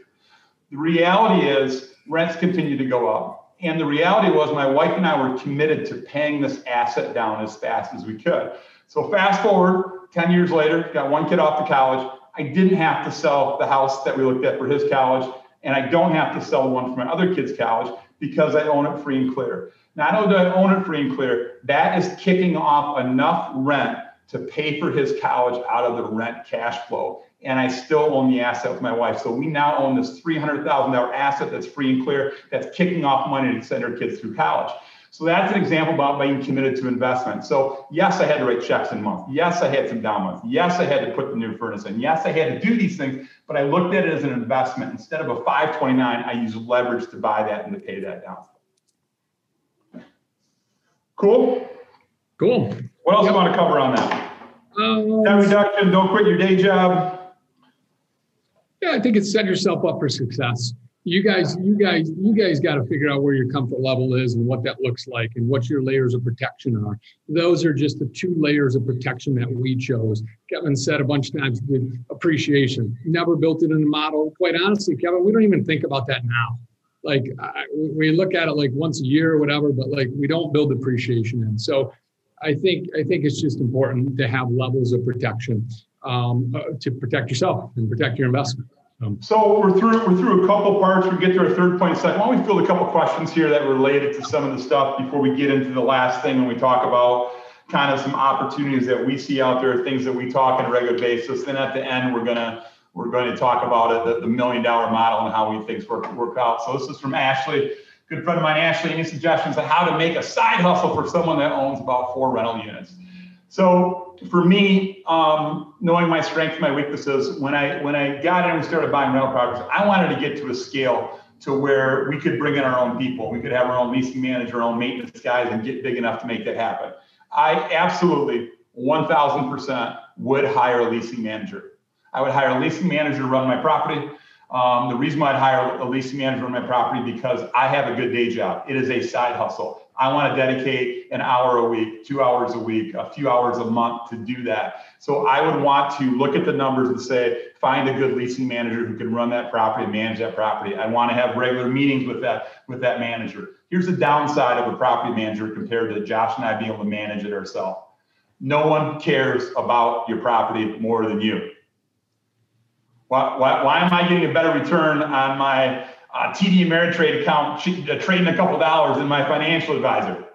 The reality is rents continue to go up and the reality was, my wife and I were committed to paying this asset down as fast as we could. So, fast forward 10 years later, got one kid off to college. I didn't have to sell the house that we looked at for his college, and I don't have to sell one for my other kid's college because I own it free and clear. Not only do I own it free and clear, that is kicking off enough rent to pay for his college out of the rent cash flow and I still own the asset with my wife. So we now own this $300,000 asset that's free and clear, that's kicking off money to send our kids through college. So that's an example about being committed to investment. So yes, I had to write checks in month. Yes, I had some down months. Yes, I had to put the new furnace in. Yes, I had to do these things, but I looked at it as an investment. Instead of a 529, I used leverage to buy that and to pay that down. Cool? Cool. What else yep. you want to cover on that? Um, Debt reduction, don't quit your day job. Yeah, I think it's set yourself up for success. You guys, you guys, you guys got to figure out where your comfort level is and what that looks like and what your layers of protection are. Those are just the two layers of protection that we chose. Kevin said a bunch of times the appreciation. Never built it in the model. Quite honestly, Kevin, we don't even think about that now. Like I, we look at it like once a year or whatever, but like we don't build appreciation in. So I think I think it's just important to have levels of protection um, uh, to protect yourself and protect your investment. Um, so we're through we're through a couple parts. We get to our third point. point second. Why don't we field a couple questions here that related to some of the stuff before we get into the last thing when we talk about kind of some opportunities that we see out there, things that we talk on a regular basis. Then at the end, we're gonna we're going to talk about it, the, the million dollar model and how we things work work out. So this is from Ashley, good friend of mine, Ashley. Any suggestions on how to make a side hustle for someone that owns about four rental units? So for me, um, knowing my strengths, my weaknesses, when I when I got in and started buying rental properties, I wanted to get to a scale to where we could bring in our own people. We could have our own leasing manager, our own maintenance guys, and get big enough to make that happen. I absolutely 1,000% would hire a leasing manager. I would hire a leasing manager to run my property. Um, the reason why I'd hire a leasing manager on my property because I have a good day job. It is a side hustle. I want to dedicate an hour a week, two hours a week, a few hours a month to do that. So I would want to look at the numbers and say, find a good leasing manager who can run that property and manage that property. I want to have regular meetings with that with that manager. Here's the downside of a property manager compared to Josh and I being able to manage it ourselves. No one cares about your property more than you. Why, why, why am I getting a better return on my uh, TD Ameritrade account uh, trading a couple dollars in my financial advisor.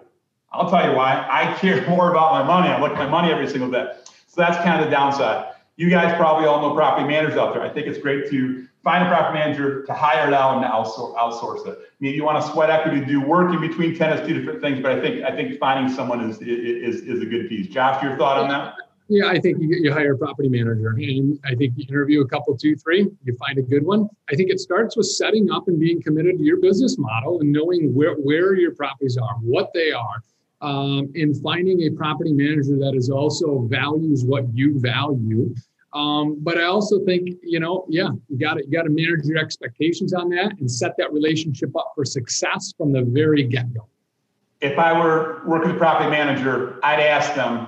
I'll tell you why. I care more about my money. I look at my money every single day. So that's kind of the downside. You guys probably all know property managers out there. I think it's great to find a property manager to hire it out and outsource, outsource it. Maybe you want to sweat equity to do work in between tenants, do different things, but I think I think finding someone is is is a good piece. Josh, your thought on that? Yeah, I think you, you hire a property manager, and I think you interview a couple, two, three. You find a good one. I think it starts with setting up and being committed to your business model and knowing where where your properties are, what they are, um, and finding a property manager that is also values what you value. Um, but I also think, you know, yeah, you got to you got to manage your expectations on that and set that relationship up for success from the very get go. If I were working property manager, I'd ask them,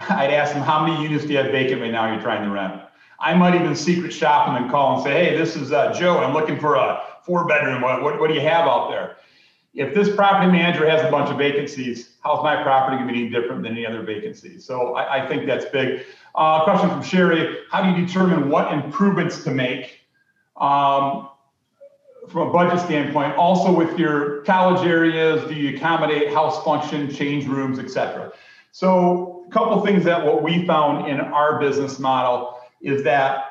I'd ask them how many units do you have vacant right now you're trying to rent. I might even secret shop them and call and say, hey, this is uh, Joe. I'm looking for a four bedroom. What, what, what do you have out there? if this property manager has a bunch of vacancies, how's my property going to be any different than any other vacancy? So I, I think that's big. Uh, question from Sherry: How do you determine what improvements to make um, from a budget standpoint? Also, with your college areas, do you accommodate house function, change rooms, etc.? So couple things that what we found in our business model is that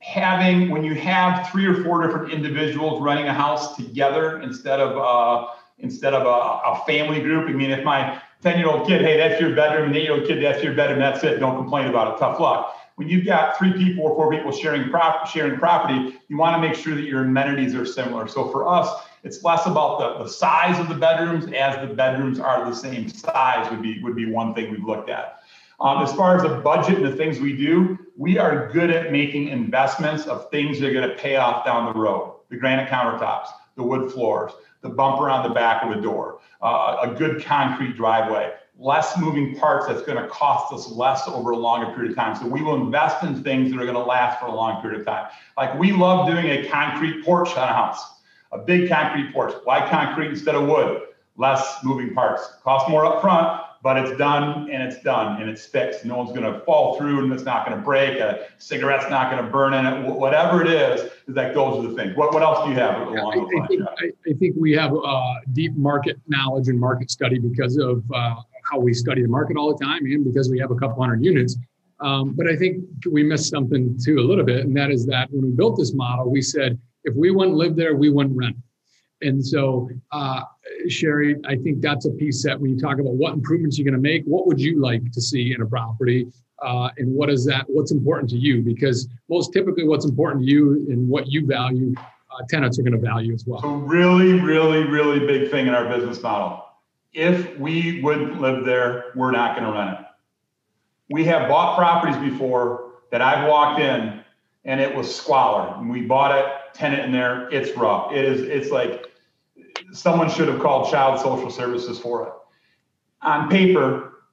having when you have three or four different individuals running a house together instead of uh, instead of a, a family group. I mean, if my 10 year old kid, hey, that's your bedroom, and eight year old kid, that's your bedroom, that's it. Don't complain about it. Tough luck. When you've got three people or four people sharing prop, sharing property, you want to make sure that your amenities are similar. So for us, it's less about the, the size of the bedrooms as the bedrooms are the same size would be would be one thing we've looked at. Um, as far as the budget and the things we do, we are good at making investments of things that are going to pay off down the road. The granite countertops, the wood floors, the bumper on the back of a door, uh, a good concrete driveway, less moving parts that's going to cost us less over a longer period of time. So we will invest in things that are going to last for a long period of time. Like we love doing a concrete porch on a house, a big concrete porch. Why concrete instead of wood? Less moving parts. Cost more up front, but it's done and it's done and it's fixed. No one's going to fall through and it's not going to break. A cigarette's not going to burn in it. Whatever it is, is that those are the things. What, what else do you have along yeah, I, I, think, I, I, think we have uh, deep market knowledge and market study because of uh, how we study the market all the time and because we have a couple hundred units. Um, but I think we missed something too a little bit, and that is that when we built this model, we said if we wouldn't live there, we wouldn't rent. And so, uh, Sherry, I think that's a piece that when you talk about what improvements you're going to make, what would you like to see in a property? Uh, and what is that? What's important to you? Because most typically, what's important to you and what you value, uh, tenants are going to value as well. So, really, really, really big thing in our business model. If we wouldn't live there, we're not going to rent it. We have bought properties before that I've walked in and it was squalor. And we bought it, tenant in there, it's rough. It is, it's like someone should have called child social services for it. On paper,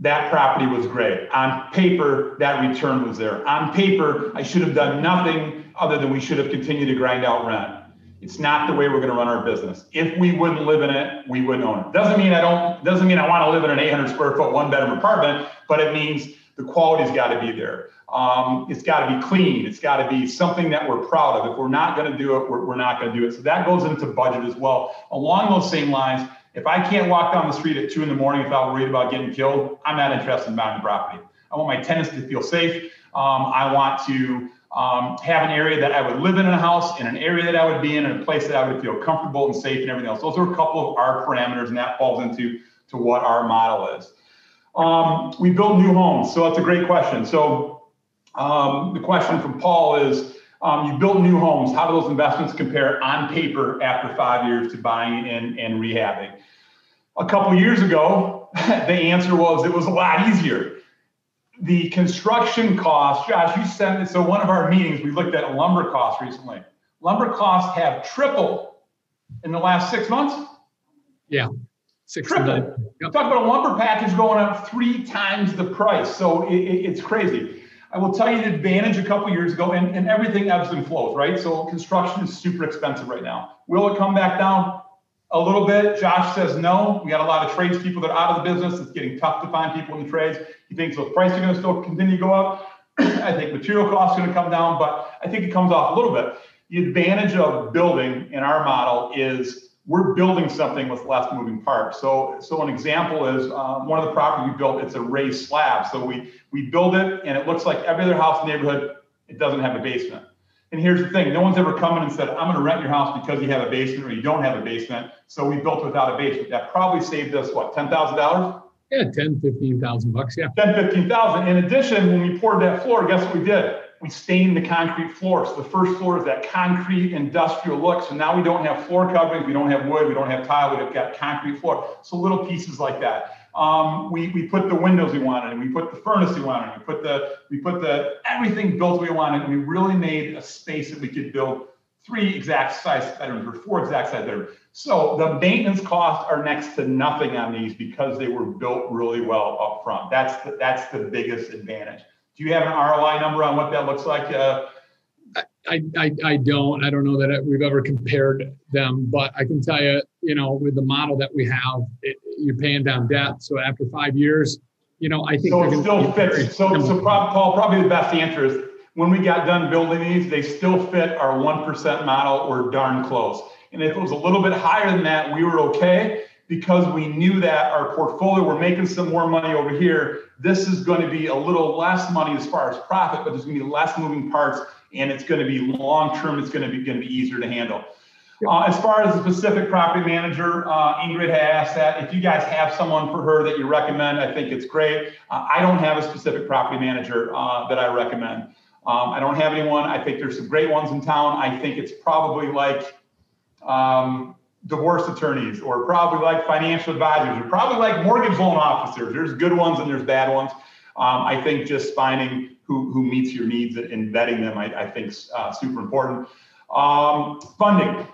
that property was great. On paper, that return was there. On paper, I should have done nothing other than we should have continued to grind out rent. It's not the way we're going to run our business. If we wouldn't live in it, we wouldn't own it. Doesn't mean I don't. Doesn't mean I want to live in an 800 square foot one bedroom apartment, but it means the quality's got to be there. Um, it's got to be clean. It's got to be something that we're proud of. If we're not going to do it, we're, we're not going to do it. So that goes into budget as well. Along those same lines, if I can't walk down the street at two in the morning without worried about getting killed, I'm not interested in buying property. I want my tenants to feel safe. Um, I want to um, have an area that I would live in, in a house, in an area that I would be in, in a place that I would feel comfortable and safe and everything else. Those are a couple of our parameters, and that falls into to what our model is. Um, we build new homes, so that's a great question. So um, the question from Paul is, um, you build new homes. How do those investments compare on paper after five years to buying and, and rehabbing? A couple years ago, the answer was it was a lot easier. The construction cost, Josh, you sent it. So one of our meetings, we looked at lumber costs recently. Lumber costs have tripled in the last six months. Yeah, six tripled. Yep. Talk about a lumber package going up three times the price. So it, it, it's crazy. I will tell you the advantage a couple years ago, and, and everything ebbs and flows, right? So construction is super expensive right now. Will it come back down a little bit? Josh says no. We got a lot of tradespeople that are out of the business. It's getting tough to find people in the trades. He thinks those prices are going to still continue to go up. I think material costs are going to come down, but I think it comes off a little bit. The advantage of building in our model is we're building something with less moving parts. So, so an example is um, one of the properties we built. It's a raised slab. So we we build it, and it looks like every other house in the neighborhood. It doesn't have a basement. And here's the thing: no one's ever come in and said, "I'm going to rent your house because you have a basement or you don't have a basement." So we built without a basement. That probably saved us what ten thousand dollars. Yeah, 10, 15,000 bucks. Yeah. 10, 15,000. In addition, when we poured that floor, guess what we did? We stained the concrete floor. So the first floor is that concrete industrial look. So now we don't have floor coverings, we don't have wood, we don't have tile, we've got concrete floor. So little pieces like that. Um, we, we put the windows we wanted, and we put the furnace we wanted, we put the we put the everything built we wanted, and we really made a space that we could build three exact size bedrooms or four exact size bedrooms. So the maintenance costs are next to nothing on these because they were built really well up front. That's the, that's the biggest advantage. Do you have an ROI number on what that looks like? Uh, I, I, I don't. I don't know that we've ever compared them, but I can tell you, you know, with the model that we have, it, you're paying down debt. So after five years, you know, I think so. It still fits. So, so Paul, probably the best answer is when we got done building these, they still fit our one percent model or darn close. And if it was a little bit higher than that, we were okay because we knew that our portfolio, we're making some more money over here. This is going to be a little less money as far as profit, but there's going to be less moving parts and it's going to be long term. It's going to be going to be easier to handle. Uh, as far as the specific property manager, uh, Ingrid had asked that. If you guys have someone for her that you recommend, I think it's great. Uh, I don't have a specific property manager uh, that I recommend. Um, I don't have anyone. I think there's some great ones in town. I think it's probably like um, divorce attorneys or probably like financial advisors or probably like mortgage loan officers. There's good ones and there's bad ones. Um, I think just finding who, who meets your needs and vetting them, I, I think, is uh, super important. Um, funding.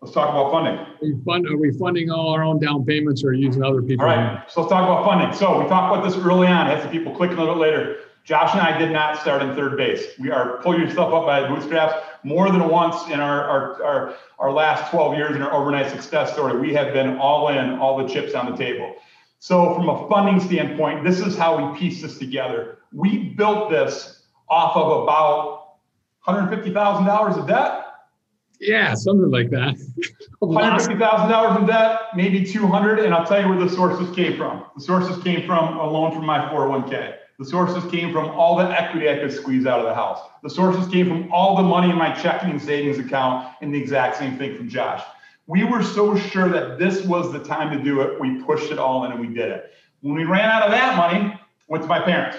Let's talk about funding. Are we, fund, are we funding all our own down payments or using other people? All right, so let's talk about funding. So we talked about this early on. Had some people click a little bit later. Josh and I did not start in third base. We are pull yourself up by the bootstraps more than once in our, our, our, our last 12 years in our overnight success story. We have been all in, all the chips on the table. So, from a funding standpoint, this is how we piece this together. We built this off of about $150,000 of debt. Yeah, something like that. $150,000 in debt, maybe 200, and I'll tell you where the sources came from. The sources came from a loan from my 401k. The sources came from all the equity I could squeeze out of the house. The sources came from all the money in my checking and savings account, and the exact same thing from Josh. We were so sure that this was the time to do it. We pushed it all in and we did it. When we ran out of that money, went to my parents.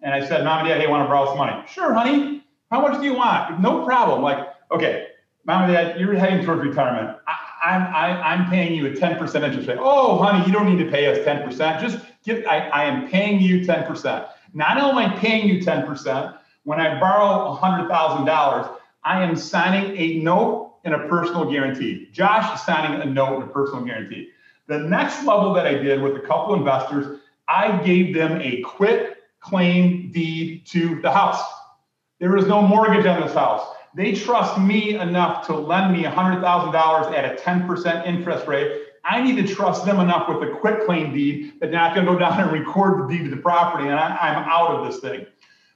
And I said, Mom and Dad, hey, I want to borrow some money. Sure, honey. How much do you want? No problem. Like, okay, Mom and Dad, you're heading towards retirement. I, I'm, I, am paying you a 10% interest rate. Oh, honey, you don't need to pay us 10%. Just give, I, I am paying you 10%. Not only am I paying you 10%, when I borrow $100,000, I am signing a note and a personal guarantee. Josh is signing a note and a personal guarantee. The next level that I did with a couple investors, I gave them a quit claim deed to the house. There is no mortgage on this house. They trust me enough to lend me $100,000 at a 10% interest rate I need to trust them enough with a quit claim deed that they're not going to go down and record the deed to the property, and I, am out of this thing.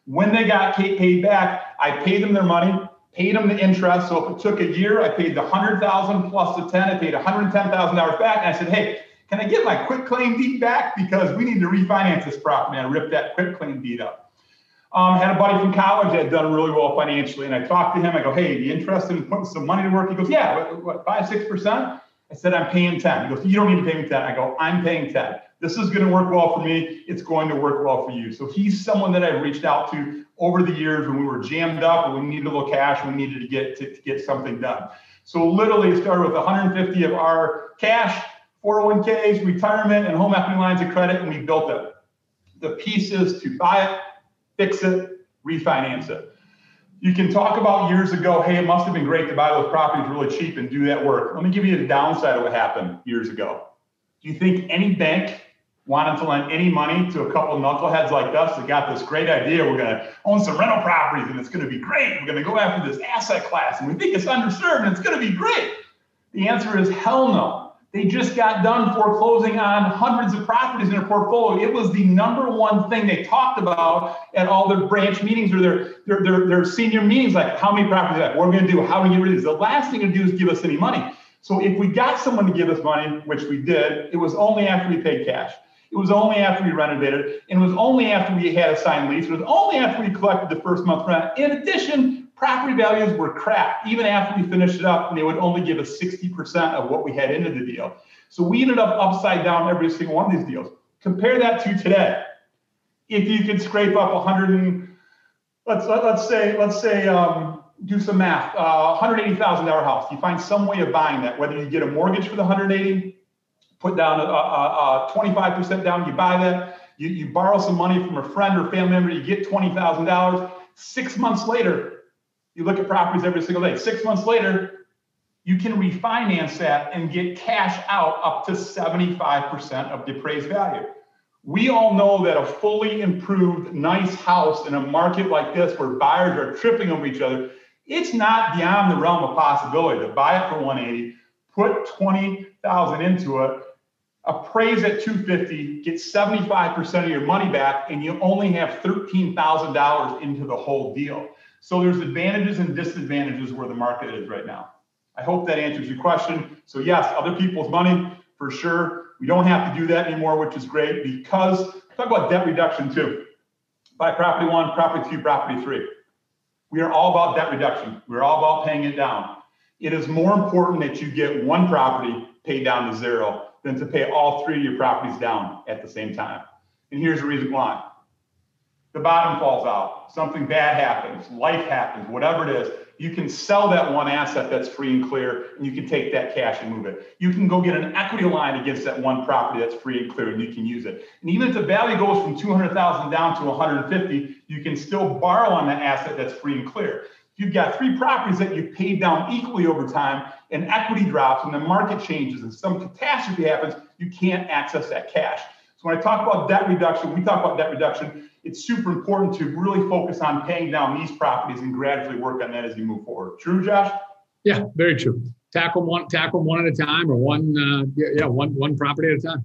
When they got paid back, I paid them their money, paid them the interest. So if it took a year, I paid the hundred thousand plus the ten. I paid one hundred ten thousand dollars back, and I said, "Hey, can I get my quit claim deed back because we need to refinance this property?" And I ripped that quit claim deed up. Um, had a buddy from college that had done really well financially, and I talked to him. I go, "Hey, you interested in putting some money to work?" He goes, "Yeah, what, what five, six percent." I said, I'm paying 10. He goes, You don't need to pay me 10. I go, I'm paying 10. This is going to work well for me. It's going to work well for you. So he's someone that I've reached out to over the years when we were jammed up and we needed a little cash, we needed to get to, to get something done. So literally it started with 150 of our cash, 401ks, retirement, and home equity lines of credit, and we built it. The pieces to buy it, fix it, refinance it. You can talk about years ago, hey, it must have been great to buy those properties really cheap and do that work. Let me give you the downside of what happened years ago. Do you think any bank wanted to lend any money to a couple knuckleheads like us that got this great idea? We're going to own some rental properties and it's going to be great. We're going to go after this asset class and we think it's underserved and it's going to be great. The answer is hell no. They just got done foreclosing on hundreds of properties in their portfolio. It was the number one thing they talked about at all their branch meetings or their their, their, their senior meetings, like how many properties that what are we gonna do, how are we get rid of these. The last thing to do is give us any money. So if we got someone to give us money, which we did, it was only after we paid cash. It was only after we renovated, and it was only after we had a signed lease. It was only after we collected the first month rent. In addition, property values were crap. Even after we finished it up, and they would only give us 60% of what we had into the deal. So we ended up upside down every single one of these deals. Compare that to today. If you could scrape up 100 and let's let, us let us say let's say um, do some math, uh, $180,000 house. You find some way of buying that, whether you get a mortgage for the 180, put down a, a, a 25% down, you buy that, you, you borrow some money from a friend or family member, you get $20,000. Six months later, you look at properties every single day. Six months later, you can refinance that and get cash out up to 75% of the appraised value. We all know that a fully improved, nice house in a market like this where buyers are tripping over each other, it's not beyond the realm of possibility to buy it for 180, put 20,000 into it, appraise at 250, get 75% of your money back, and you only have $13,000 into the whole deal. So there's advantages and disadvantages where the market is right now. I hope that answers your question. So yes, other people's money for sure. We don't have to do that anymore, which is great because talk about debt reduction too. Buy property one, property two, property three. We are all about debt reduction. We're all about paying it down. It is more important that you get one property paid down to zero than to pay all three of your properties down at the same time. And here's the reason why. The bottom falls out, something bad happens, life happens, whatever it is. You can sell that one asset that's free and clear, and you can take that cash and move it. You can go get an equity line against that one property that's free and clear, and you can use it. And even if the value goes from 200,000 down to 150, you can still borrow on that asset that's free and clear If you've got three properties that you've paid down equally over time and equity drops and the market changes and some catastrophe happens, you can't access that cash. So when I talk about debt reduction, we talk about debt reduction, it's super important to really focus on paying down these properties and gradually work on that as you move forward. True, Josh? Yeah, very true. Tackle one, tackle one at a time, or one, uh, yeah, one one property at a time.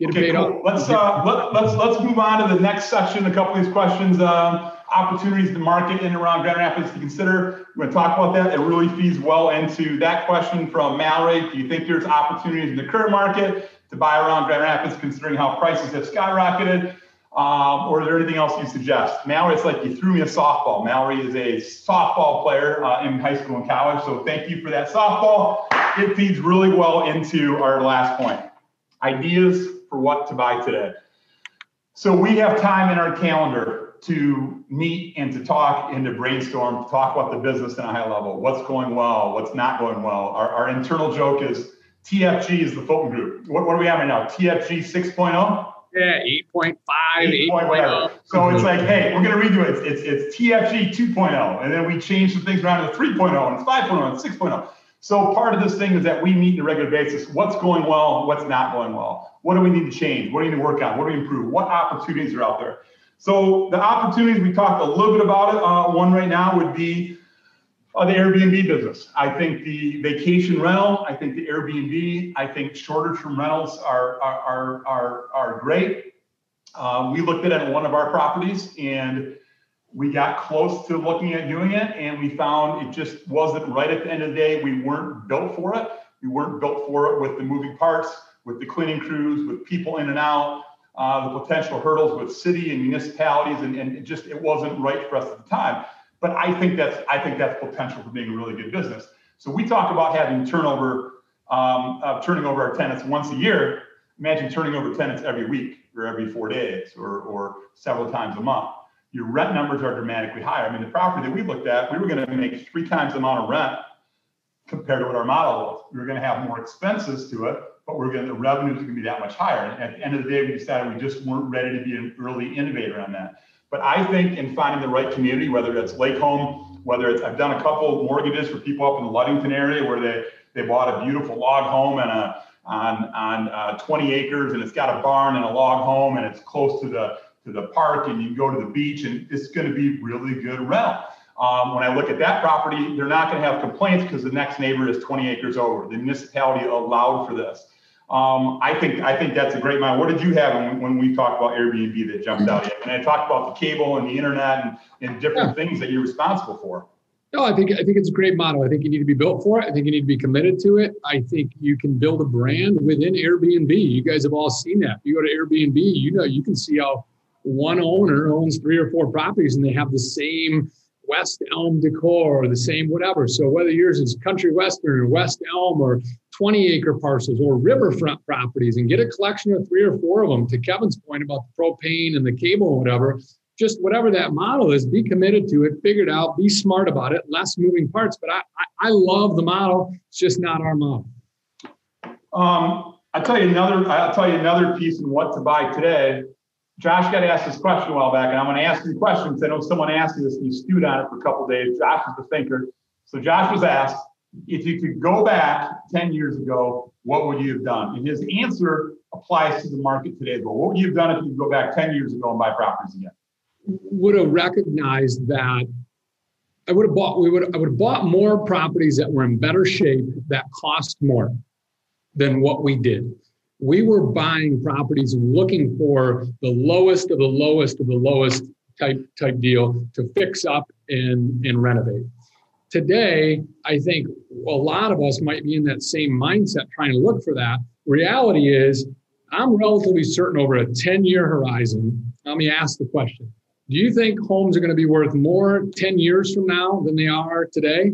Get okay, cool. Let's uh, let, let's let's move on to the next section. A couple of these questions. Um, opportunities to market in and around Grand Rapids to consider. We're going to talk about that. It really feeds well into that question from Mallory. Do you think there's opportunities in the current market to buy around Grand Rapids, considering how prices have skyrocketed? Um, or is there anything else you suggest? Mallory, it's like you threw me a softball. Mallory is a softball player uh, in high school and college, so thank you for that softball. It feeds really well into our last point ideas for what to buy today. So we have time in our calendar to meet and to talk and to brainstorm, to talk about the business at a high level. What's going well? What's not going well? Our, our internal joke is TFG is the Fulton Group. What, what are we right now? TFG 6.0? Yeah, 8.5, 8. whatever. So it's like, hey, we're going to redo it. It's, it's, it's TFG 2.0. And then we change some things around to 3.0 and 5.0 and 6.0. So part of this thing is that we meet on a regular basis. What's going well? What's not going well? What do we need to change? What do we need to work on? What do we improve? What opportunities are out there? So the opportunities we talked a little bit about it. Uh, one right now would be uh, the Airbnb business. I think the vacation rental. I think the Airbnb. I think shorter term rentals are are are are, great. Uh, we looked at it at one of our properties and we got close to looking at doing it and we found it just wasn't right at the end of the day. We weren't built for it. We weren't built for it with the moving parts, with the cleaning crews, with people in and out uh, the potential hurdles with city and municipalities, and, and it just it wasn't right for us at the time. But I think that's I think that's potential for being a really good business. So we talk about having turnover, um, turning over our tenants once a year. Imagine turning over tenants every week or every four days or, or several times a month. Your rent numbers are dramatically higher. I mean, the property that we looked at, we were going to make three times the amount of rent compared to what our model was. We were going to have more expenses to it, but we're going to, the revenues are going to be that much higher. And at the end of the day, we decided we just weren't ready to be an early innovator on that. But I think in finding the right community, whether it's Lake Home, whether it's, I've done a couple mortgages for people up in the Ludington area where they, they bought a beautiful log home and a, on, on uh, 20 acres and it's got a barn and a log home and it's close to the, to the park and you can go to the beach and it's going to be really good rental. Um, when I look at that property, they're not going to have complaints because the next neighbor is 20 acres over. The municipality allowed for this. Um, I think I think that's a great mind. What did you have when, when we talked about Airbnb that jumped out? And I talked about the cable and the internet and, and different yeah. things that you're responsible for. No, I think I think it's a great model. I think you need to be built for it. I think you need to be committed to it. I think you can build a brand within Airbnb. You guys have all seen that. If you go to Airbnb, you know you can see how one owner owns three or four properties and they have the same West Elm decor or the same whatever. So whether yours is country western or West Elm or 20 acre parcels or riverfront properties and get a collection of three or four of them to Kevin's point about the propane and the cable and whatever, just whatever that model is, be committed to it, figure it out, be smart about it, less moving parts. But I, I, I love the model. It's just not our model. Um, I'll tell you another, I'll tell you another piece in what to buy today. Josh got asked this question a while back, and I'm going to ask you questions. I know someone asked you this and you stewed on it for a couple days. Josh is the thinker. So Josh was asked, if you could go back 10 years ago, what would you have done? And his answer applies to the market today. But what would you have done if you could go back 10 years ago and buy properties again? would have recognized that I would have bought we would I would have bought more properties that were in better shape that cost more than what we did. We were buying properties and looking for the lowest of the lowest of the lowest type type deal to fix up and and renovate. Today, I think a lot of us might be in that same mindset trying to look for that. Reality is, I'm relatively certain over a 10 year horizon. Let me ask the question do you think homes are going to be worth more 10 years from now than they are today?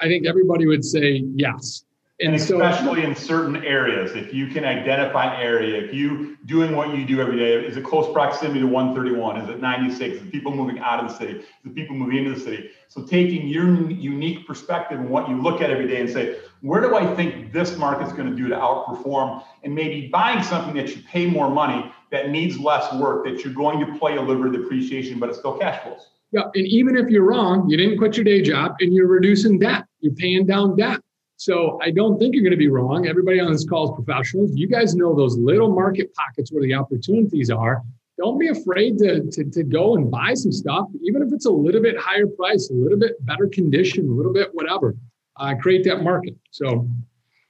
I think everybody would say yes. And, and especially so, in certain areas, if you can identify an area, if you doing what you do every day, is it close proximity to 131? Is it 96? Is it people moving out of the city? Is it people moving into the city? So taking your unique perspective and what you look at every day and say, where do I think this market's going to do to outperform? And maybe buying something that you pay more money that needs less work, that you're going to play a little bit of depreciation, but it's still cash flows. Yeah, and even if you're wrong, you didn't quit your day job and you're reducing debt, you're paying down debt. So I don't think you're going to be wrong. Everybody on this call is professionals. You guys know those little market pockets where the opportunities are. Don't be afraid to, to, to go and buy some stuff, even if it's a little bit higher price, a little bit better condition, a little bit whatever. Uh, create that market. So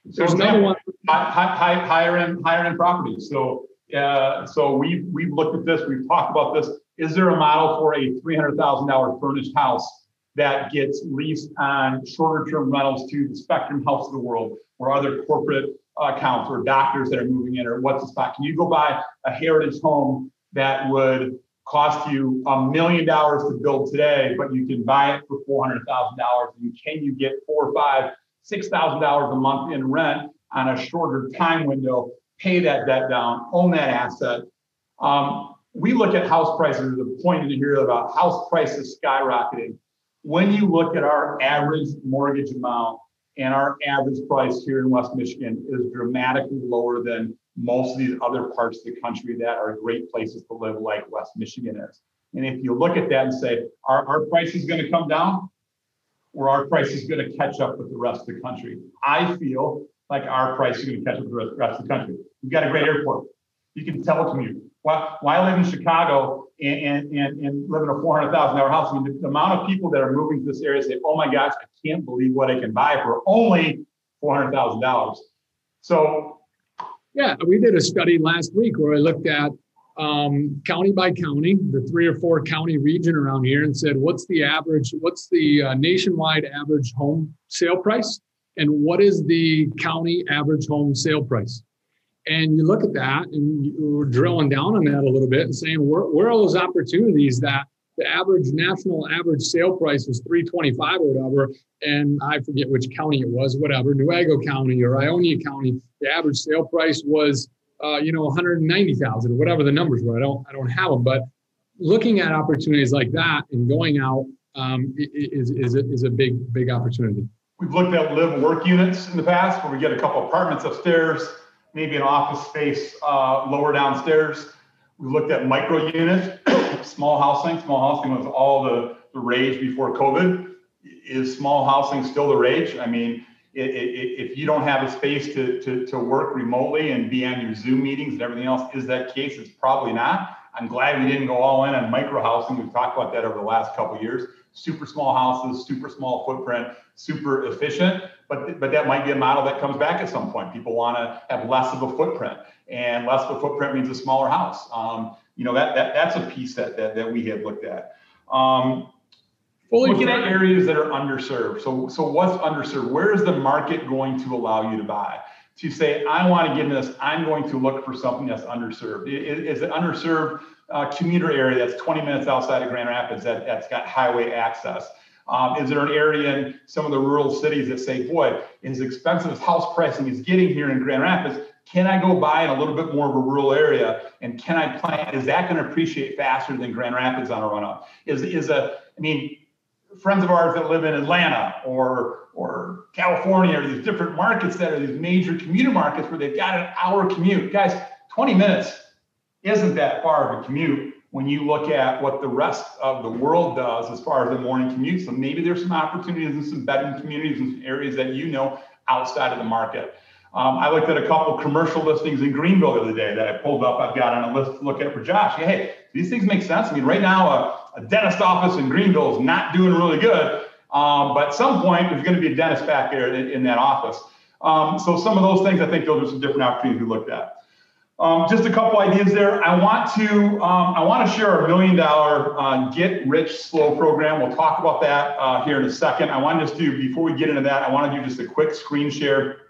there's another one. High, high, higher end, higher end properties. So uh, so we've we've looked at this. We've talked about this. Is there a model for a three hundred thousand dollar furnished house that gets leased on shorter term rentals to the Spectrum Health of the world or other corporate uh, accounts or doctors that are moving in or what's the spot? Can you go buy a heritage home that would cost you a million dollars to build today, but you can buy it for four hundred thousand dollars? And can you get four or five, six thousand dollars a month in rent on a shorter time window? Pay that debt down, own that asset. Um, we look at house prices. The point in here about house prices skyrocketing when you look at our average mortgage amount and our average price here in West Michigan is dramatically lower than most of these other parts of the country that are great places to live, like West Michigan is. And if you look at that and say, are our prices going to come down? Or our price is going to catch up with the rest of the country? I feel like our price is going to catch up with the rest of the country. We've got a great airport. You can telecommute. Why, why live in Chicago and, and, and live in a $400,000 house? I mean, the, the, amount of people that are moving to this area say, oh my gosh, I can't believe what I can buy for only $400,000. So, yeah, we did a study last week where I looked at um, county by county, the three or four county region around here, and said, what's the average, what's the uh, nationwide average home sale price? And what is the county average home sale price? And you look at that and you're drilling down on that a little bit and saying, where, where are those opportunities that the average national average sale price was 325 or whatever, and I forget which county it was, whatever, Newaygo County or Ionia County, the average sale price was, uh, you know, 190,000 or whatever the numbers were. I don't, I don't have them, but looking at opportunities like that and going out um, is, is, a, is a big, big opportunity. We've looked at live work units in the past where we get a couple apartments upstairs maybe an office space uh, lower downstairs. We looked at micro units, small housing. Small housing was all the, the rage before COVID. Is small housing still the rage? I mean, it, it, if you don't have a space to, to, to work remotely and be on your Zoom meetings and everything else, is that case? It's probably not. I'm glad we didn't go all in on micro housing. We've talked about that over the last couple years. Super small houses, super small footprint, super efficient. But but that might be a model that comes back at some point. People want to have less of a footprint, and less of a footprint means a smaller house. Um, you know that, that that's a piece that that, that we had looked at. Um, Fully looking at areas that are underserved. So, so what's underserved? Where is the market going to allow you to buy? To say, I want to get in this, I'm going to look for something that's underserved. Is, it underserved uh, commuter area that's 20 minutes outside of Grand Rapids that, that's got highway access? Um, is there an area in some of the rural cities that say, boy, as expensive as house pricing is getting here in Grand Rapids, can I go buy in a little bit more of a rural area? And can I plan? Is that going to appreciate faster than Grand Rapids on a run up? Is, is a, I mean, friends of ours that live in Atlanta or or California or these different markets that are these major commuter markets where they've got an hour commute. Guys, 20 minutes isn't that far of a commute when you look at what the rest of the world does as far as the morning commute. So maybe there's some opportunities in some bedroom communities and areas that you know outside of the market. Um, I looked at a couple commercial listings in Greenville the other day that I pulled up. I've got on a list to look at for Josh. Hey, these things make sense. I mean, right now, a, a dentist office in Greenville is not doing really good. Um, but at some point, there's going to be a dentist back there in, in that office. Um, so some of those things, I think those are some different opportunities we looked at. Um, just a couple ideas there. I want to um, I want to share a million dollar uh, get rich slow program. We'll talk about that uh, here in a second. I want to just do before we get into that. I want to do just a quick screen share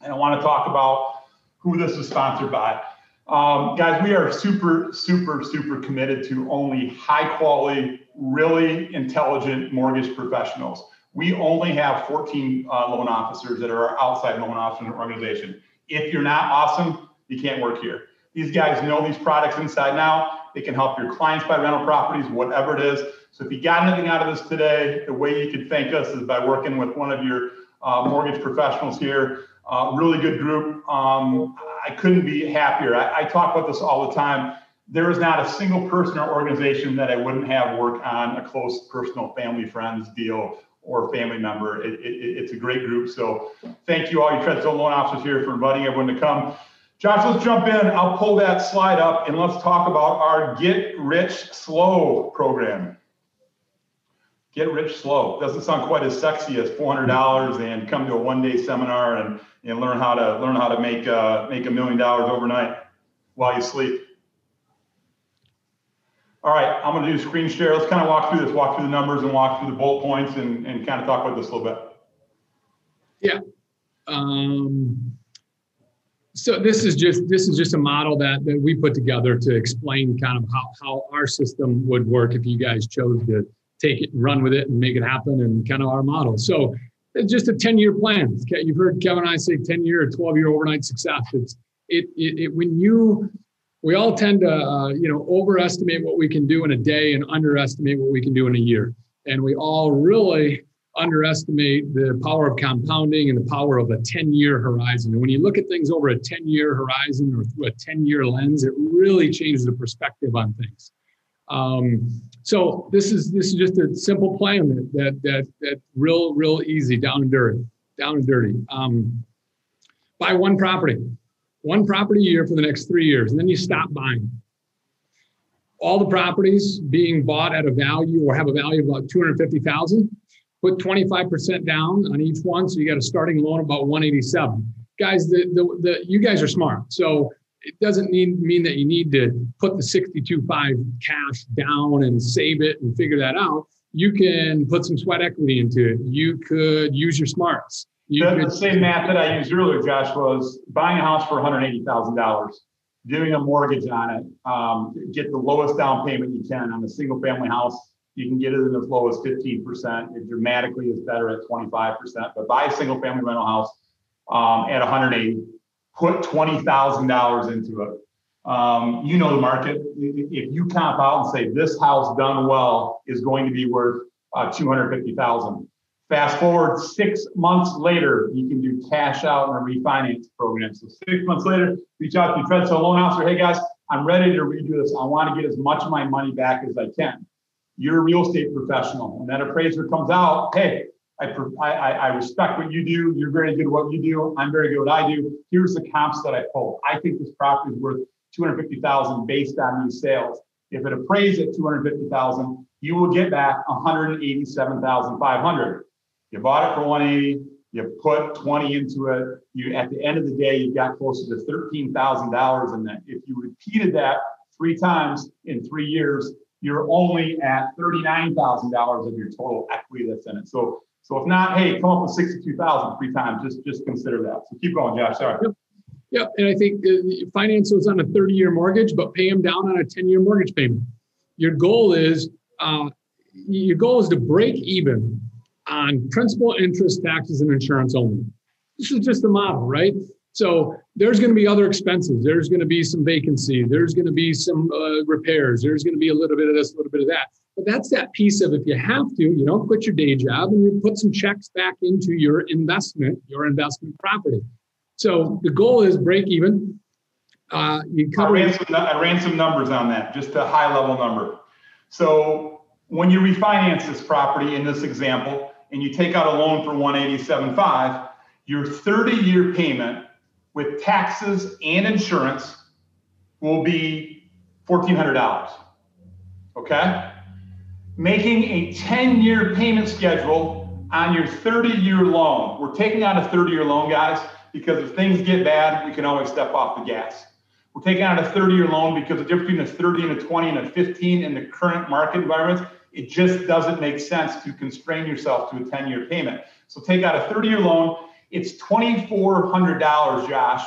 and I want to talk about who this is sponsored by. Um, guys, we are super, super, super committed to only high quality, really intelligent mortgage professionals. We only have 14 uh, loan officers that are outside loan officer organization. If you're not awesome, you can't work here. These guys know these products inside and out. They can help your clients buy rental properties, whatever it is. So if you got anything out of this today, the way you could thank us is by working with one of your uh, mortgage professionals here. Uh, really good group. Um, I couldn't be happier. I, I, talk about this all the time. There is not a single person or organization that I wouldn't have work on a close personal family friends deal or family member. It, it, it's a great group. So thank you all you Treadstone loan officers here for inviting everyone to come. Josh, let's jump in. I'll pull that slide up and let's talk about our Get Rich Slow program get rich slow. Doesn't sound quite as sexy as four hundred dollars and come to a one day seminar and, and learn how to learn how to make uh, make a million dollars overnight while you sleep. All right, I'm going to do screen share. Let's kind of walk through this, walk through the numbers, and walk through the bullet points, and, and kind of talk about this a little bit. Yeah. Um, so this is just this is just a model that that we put together to explain kind of how how our system would work if you guys chose to take it and run with it and make it happen and kind of our model. So it's just a 10 year plan. You've heard Kevin and I say 10 year or 12 year overnight success. It's it, it, it when you we all tend to uh, you know overestimate what we can do in a day and underestimate what we can do in a year. And we all really underestimate the power of compounding and the power of a 10 year horizon. And when you look at things over a 10 year horizon or through a 10 year lens, it really changes the perspective on things. Um, so this is this is just a simple plan that that that, that real real easy down and dirty, down and dirty. Um, buy one property, one property a year for the next three years, and then you stop buying. All the properties being bought at a value or have a value of about two hundred fifty thousand. Put twenty five percent down on each one, so you got a starting loan about one eighty seven. Guys, the, the the you guys are smart, so it doesn't mean mean that you need to put the 62.5 cash down and save it and figure that out. You can put some sweat equity into it. You could use your smarts. You the, could, the same math that I used earlier, Josh, was buying a house for $180,000, doing a mortgage on it, um, get the lowest down payment you can on a single family house. You can get it in as low as 15%. It dramatically is better at 25%. But buy a single family rental house um, at 180 put $20,000 into it. Um, you know the market. If you comp out and say this house done well is going to be worth uh, 250,000. Fast forward six months later, you can do cash out in a refinance program. So six months later, reach out to your Treadstone loan officer. Hey guys, I'm ready to redo this. I want to get as much of my money back as I can. You're a real estate professional. When that appraiser comes out, hey, I, I, I respect what you do. You're very good at what you do. I'm very good at what I do. Here's the comps that I pulled. I think this property is worth 250,000 based on these sales. If it appraised at 250,000, you will get back 187,500. You bought it for 180, you put 20 into it. You at the end of the day, you got closer to $13,000 in that. If you repeated that three times in three years, you're only at $39,000 of your total equity that's in it. So, so if not, hey, come up with 62,000 three times. Just, just consider that. So keep going, Josh. Sorry. Yep. Yep. And I think uh, finance was on a 30 year mortgage, but pay them down on a 10 year mortgage payment. Your goal is, uh, your goal is to break even on principal, interest, taxes, and insurance only. This is just a model, right? So there's going to be other expenses. There's going to be some vacancy. There's going to be some uh, repairs. There's going to be a little bit of this, a little bit of that. But that's that piece of if you have to, you don't quit your day job and you put some checks back into your investment, your investment property. So the goal is break even. Uh, you cover. I ran, some, I ran some numbers on that, just a high level number. So when you refinance this property in this example, and you take out a loan for 187.5, your 30 year payment with taxes and insurance will be $1,400. Okay? Making a 10 year payment schedule on your 30 year loan. We're taking out a 30 year loan, guys, because if things get bad, we can always step off the gas. We're taking out a 30 year loan because the difference between a 30 and a 20 and a 15 in the current market environment it just doesn't make sense to constrain yourself to a 10 year payment. So take out a 30 year loan. It's $2,400, Josh,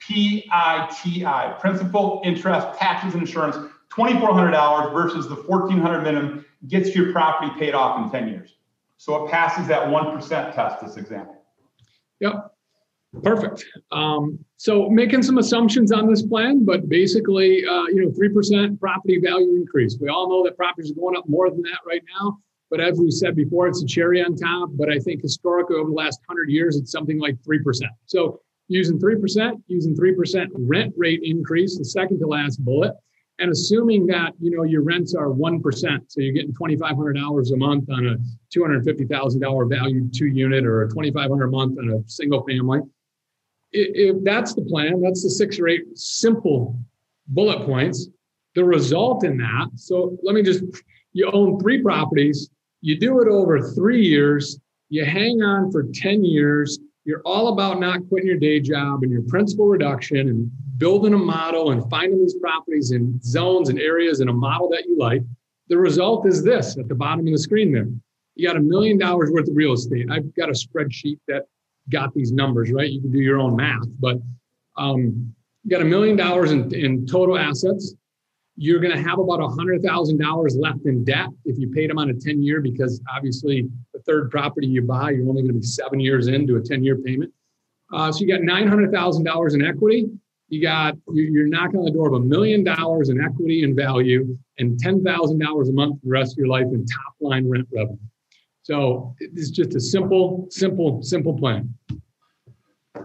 PITI, principal, interest, taxes, and insurance. $2,400 versus the $1,400 minimum gets your property paid off in 10 years. So it passes that 1% test, this example. Yep. Perfect. Um, so making some assumptions on this plan, but basically, uh, you know, 3% property value increase. We all know that properties are going up more than that right now. But as we said before, it's a cherry on top. But I think historically over the last 100 years, it's something like 3%. So using 3%, using 3% rent rate increase, the second to last bullet, and assuming that you know your rents are 1%, so you're getting $2,500 a month on a $250,000 value two unit or a 2,500 a month on a single family, if that's the plan, that's the six or eight simple bullet points. The result in that, so let me just, you own three properties, you do it over three years, you hang on for 10 years, you're all about not quitting your day job and your principal reduction and building a model and finding these properties in zones and areas in a model that you like. The result is this at the bottom of the screen there. You got a million dollars worth of real estate. I've got a spreadsheet that got these numbers, right? You can do your own math, but um, you got a million dollars in, in total assets. You're going to have about a hundred thousand dollars left in debt if you paid them on a 10 year, because obviously the third property you buy, you're only going to be seven years into a 10 year payment. Uh, so you got $900,000 in equity. You got, you're knocking on the door of a million dollars in equity and value and $10,000 a month for the rest of your life in top line rent revenue. So it's just a simple, simple, simple plan.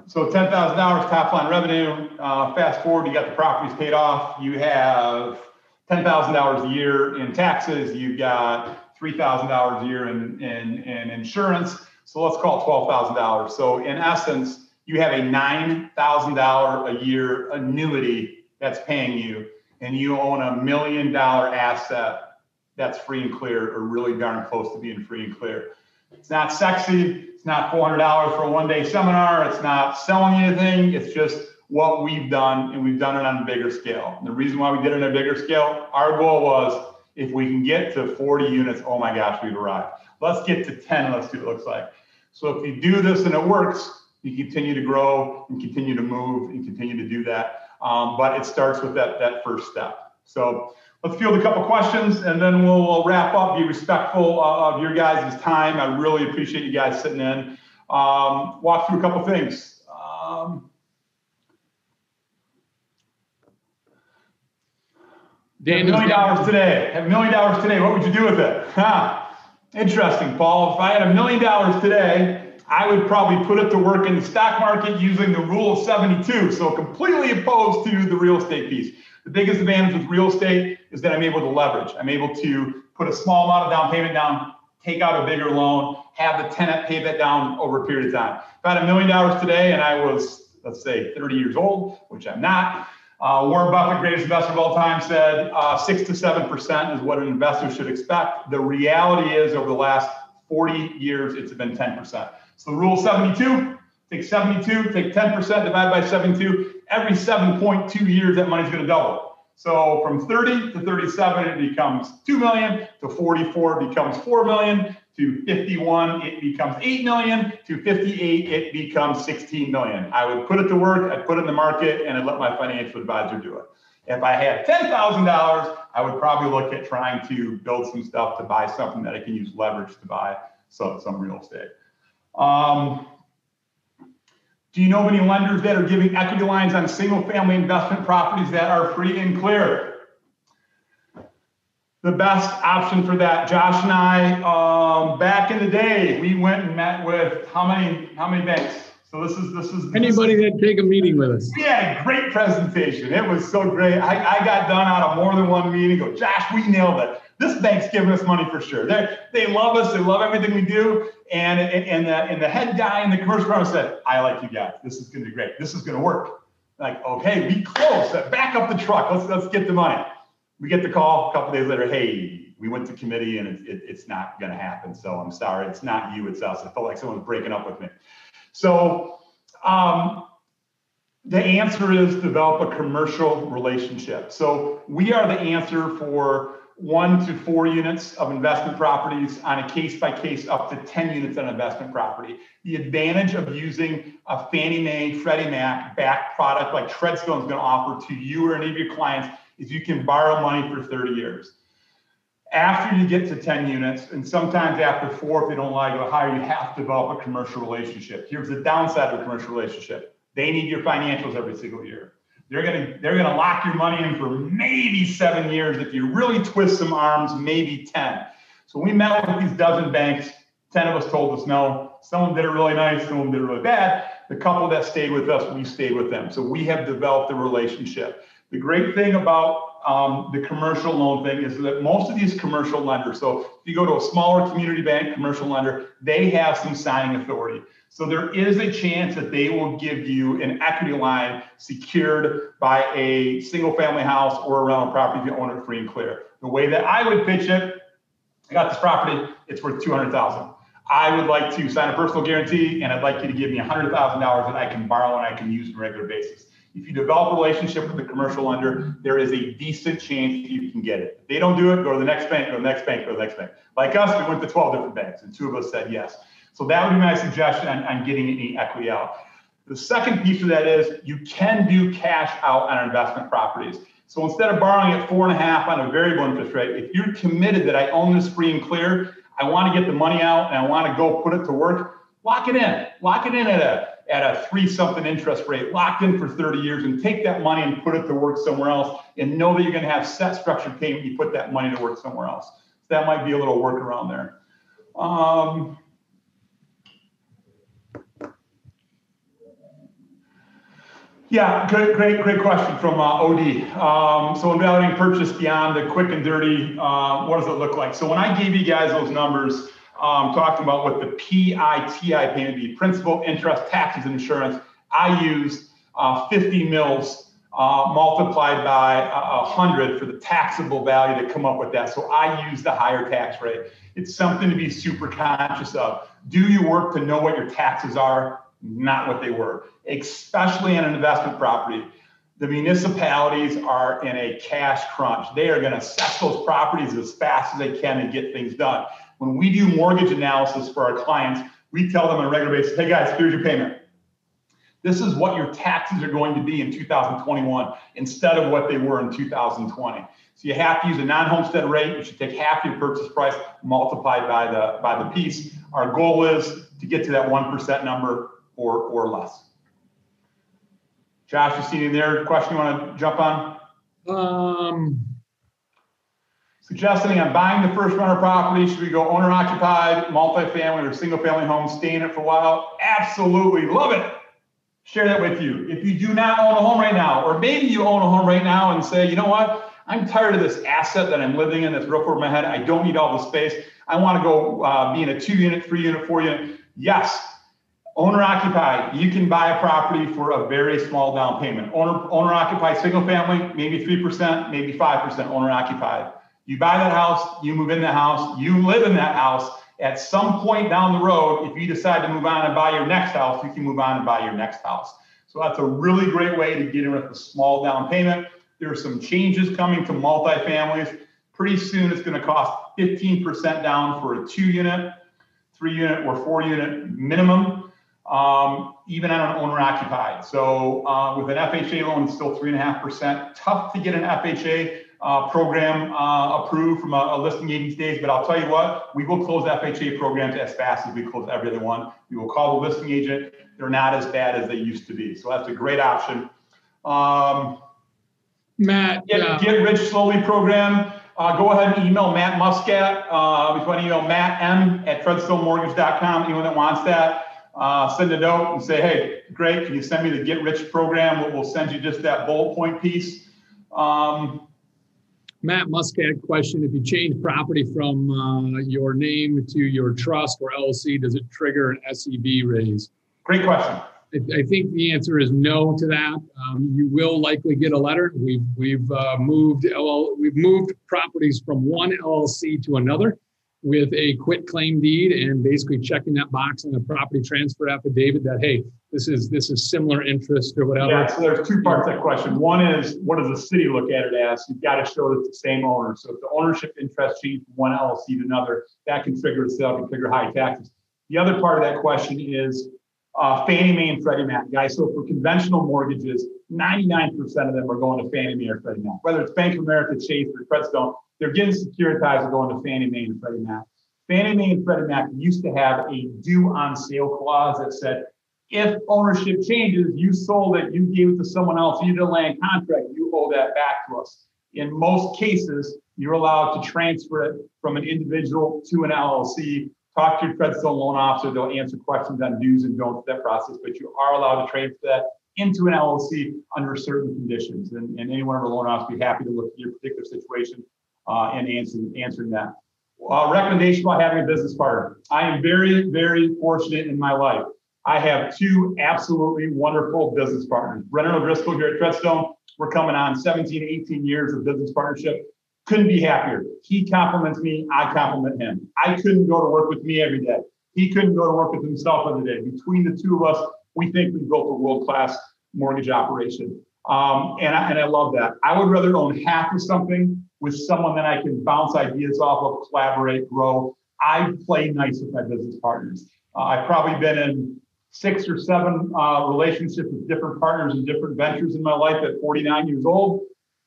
So ten thousand dollars top line revenue. Uh, fast forward, you got the properties paid off. You have ten thousand dollars a year in taxes. You've got three thousand dollars a year in, in, in insurance. So let's call it twelve thousand dollars. So in essence, you have a nine thousand dollar a year annuity that's paying you, and you own a million dollar asset that's free and clear or really darn close to being free and clear. It's not sexy. It's not $400 for a one day seminar. It's not selling anything. It's just what we've done, and we've done it on a bigger scale. And the reason why we did it on a bigger scale, our goal was if we can get to 40 units, oh my gosh, we've arrived. Let's get to 10. Let's see what it looks like. So if you do this and it works, you continue to grow and continue to move and continue to do that. Um, but it starts with that that first step. So Let's field a couple questions and then we'll, we'll wrap up. Be respectful uh, of your guys' time. I really appreciate you guys sitting in. Um, walk through a couple things. Um, Dan, million dollars today. Have a million dollars today. What would you do with it? Huh. Interesting, Paul. If I had a million dollars today, I would probably put it to work in the stock market using the rule of 72. So completely opposed to the real estate piece. The biggest advantage with real estate is that I'm able to leverage. I'm able to put a small amount of down payment down, take out a bigger loan, have the tenant pay that down over a period of time. If I had a million dollars today and I was, let's say, 30 years old, which I'm not, Uh, Warren Buffett, greatest investor of all time, said uh, six to seven percent is what an investor should expect. The reality is, over the last 40 years, it's been 10 percent. So the rule 72: take 72, take 10 percent, divide by 72. Every 7.2 years, that money's going to double. So from 30 to 37, it becomes 2 million. To 44, it becomes 4 million. To 51, it becomes 8 million. To 58, it becomes 16 million. I would put it to work, I'd put it in the market, and I'd let my financial advisor do it. If I had $10,000, I would probably look at trying to build some stuff to buy something that I can use leverage to buy some, some real estate. Um, do you know of any lenders that are giving equity lines on single family investment properties that are free and clear? The best option for that, Josh and I, um, back in the day, we went and met with how many how many banks? So this is this is anybody that take a meeting with us. Yeah, great presentation. It was so great. I, I got done out of more than one meeting. Go, Josh, we nailed it. This bank's giving us money for sure. They they love us. They love everything we do. And and the and the head guy in the commercial room said, I like you guys. This is gonna be great. This is gonna work. Like, okay, we close. Back up the truck. Let's let's get the money we get the call a couple days later hey we went to committee and it, it, it's not going to happen so i'm sorry it's not you it's us it felt like someone was breaking up with me so um, the answer is develop a commercial relationship so we are the answer for one to four units of investment properties on a case by case up to 10 units on investment property. The advantage of using a Fannie Mae, Freddie Mac backed product like Treadstone is going to offer to you or any of your clients is you can borrow money for 30 years. After you get to 10 units, and sometimes after four, if they don't allow you to hire, you have to develop a commercial relationship. Here's the downside of a commercial relationship. They need your financials every single year. They're gonna they're gonna lock your money in for maybe seven years. If you really twist some arms, maybe 10. So we met with these dozen banks. 10 of us told us no. Some of them did it really nice, some of them did it really bad. The couple that stayed with us, we stayed with them. So we have developed a relationship. The great thing about um, the commercial loan thing is that most of these commercial lenders, so if you go to a smaller community bank, commercial lender, they have some signing authority. So there is a chance that they will give you an equity line secured by a single family house or a rental property if you own it free and clear. The way that I would pitch it, I got this property, it's worth 200,000. I would like to sign a personal guarantee and I'd like you to give me $100,000 that I can borrow and I can use on a regular basis. If you develop a relationship with the commercial lender, there is a decent chance you can get it. If they don't do it, go to the next bank, go to the next bank, go to the next bank. Like us, we went to 12 different banks, and two of us said yes. So that would be my suggestion on, on getting any equity out. The second piece of that is you can do cash out on investment properties. So instead of borrowing at four and a half on a variable interest rate, if you're committed that I own this free and clear, I want to get the money out and I want to go put it to work, lock it in. Lock it in at a at a three something interest rate, locked in for 30 years, and take that money and put it to work somewhere else, and know that you're going to have set structured payment. You put that money to work somewhere else. So that might be a little workaround there. Um, Yeah, great, great, great question from uh, OD. Um, so, evaluating purchase beyond the quick and dirty, uh, what does it look like? So, when I gave you guys those numbers, um, talking about what the PITI payment be, principal, interest, taxes, and insurance. I used uh, 50 mils uh, multiplied by a 100 for the taxable value to come up with that. So I use the higher tax rate. It's something to be super conscious of. Do you work to know what your taxes are? Not what they were, especially in an investment property. The municipalities are in a cash crunch. They are going to assess those properties as fast as they can and get things done. When we do mortgage analysis for our clients, we tell them on a regular basis, hey guys, here's your payment. This is what your taxes are going to be in 2021 instead of what they were in 2020. So you have to use a non-homestead rate. You should take half your purchase price multiplied by the by the piece. Our goal is to get to that one percent number or or less. Josh, you see any there? Question you want to jump on? Um, Suggesting on buying the first rental property, should we go owner occupied, multifamily, or single family home, stay in it for a while? Absolutely. Love it. Share that with you. If you do not own a home right now, or maybe you own a home right now and say, you know what? I'm tired of this asset that I'm living in, this roof over my head. I don't need all the space. I want to go uh, be in a two unit, three unit, four unit. Yes, Owner occupied, you can buy a property for a very small down payment. Owner owner occupied single family, maybe 3%, maybe 5% owner occupied. You buy that house, you move in the house, you live in that house. At some point down the road, if you decide to move on and buy your next house, you can move on and buy your next house. So that's a really great way to get in with a small down payment. There are some changes coming to multifamilies. Pretty soon it's going to cost 15% down for a two unit, three unit, or four unit minimum um, even on an owner occupied. So uh, with an FHA loan, it's still three and a half percent. Tough to get an FHA uh, program uh, approved from a, a, listing agent stage, but I'll tell you what, we will close FHA programs as fast as we close every other one. We will call the listing agent. They're not as bad as they used to be. So that's a great option. Um, Matt, get, uh, get rich slowly program. Uh, go ahead and email Matt Muscat. Uh, if you want to email Matt M at treadstonemortgage.com, anyone that wants that uh, send a note and say, hey, great, can you send me the Get Rich program? We'll, send you just that bullet point piece. Um, Matt Muscat question, if you change property from uh, your name to your trust or LLC, does it trigger an SEV raise? Great question. I, I think the answer is no to that. Um, you will likely get a letter. We've we've uh, moved LL, we've moved properties from one LLC to another with a quit claim deed and basically checking that box on the property transfer affidavit that hey this is this is similar interest or whatever. Yeah so there's two parts to that question. One is what does the city look at it as? You've got to show that it's the same owner. So if the ownership interest change from one llc to another that can trigger a sale can trigger high taxes. The other part of that question is uh, Fannie Mae and Freddie Mac, guys. So for conventional mortgages, 99% of them are going to Fannie Mae or Freddie Mac. Whether it's Bank of America, Chase, or Treadstone, they're getting securitized and going to Fannie Mae and Freddie Mac. Fannie Mae and Freddie Mac used to have a due on sale clause that said, if ownership changes, you sold it, you gave it to someone else, you did a land contract, you owe that back to us. In most cases, you're allowed to transfer it from an individual to an LLC. Talk to your Treadstone loan officer, they'll answer questions on do's and don'ts that process, but you are allowed to transfer that into an LLC under certain conditions. And, and any one of our loan officers be happy to look at your particular situation uh, and answering, answering that. Uh, recommendation about having a business partner. I am very, very fortunate in my life. I have two absolutely wonderful business partners. Brennan O'Driscoll here at Treadstone. We're coming on 17, 18 years of business partnership. Couldn't be happier. He compliments me, I compliment him. I couldn't go to work with me every day. He couldn't go to work with himself every day. Between the two of us, we think we built a world class mortgage operation. Um, and, I, and I love that. I would rather own half of something with someone that I can bounce ideas off of, collaborate, grow. I play nice with my business partners. Uh, I've probably been in six or seven uh, relationships with different partners and different ventures in my life at 49 years old.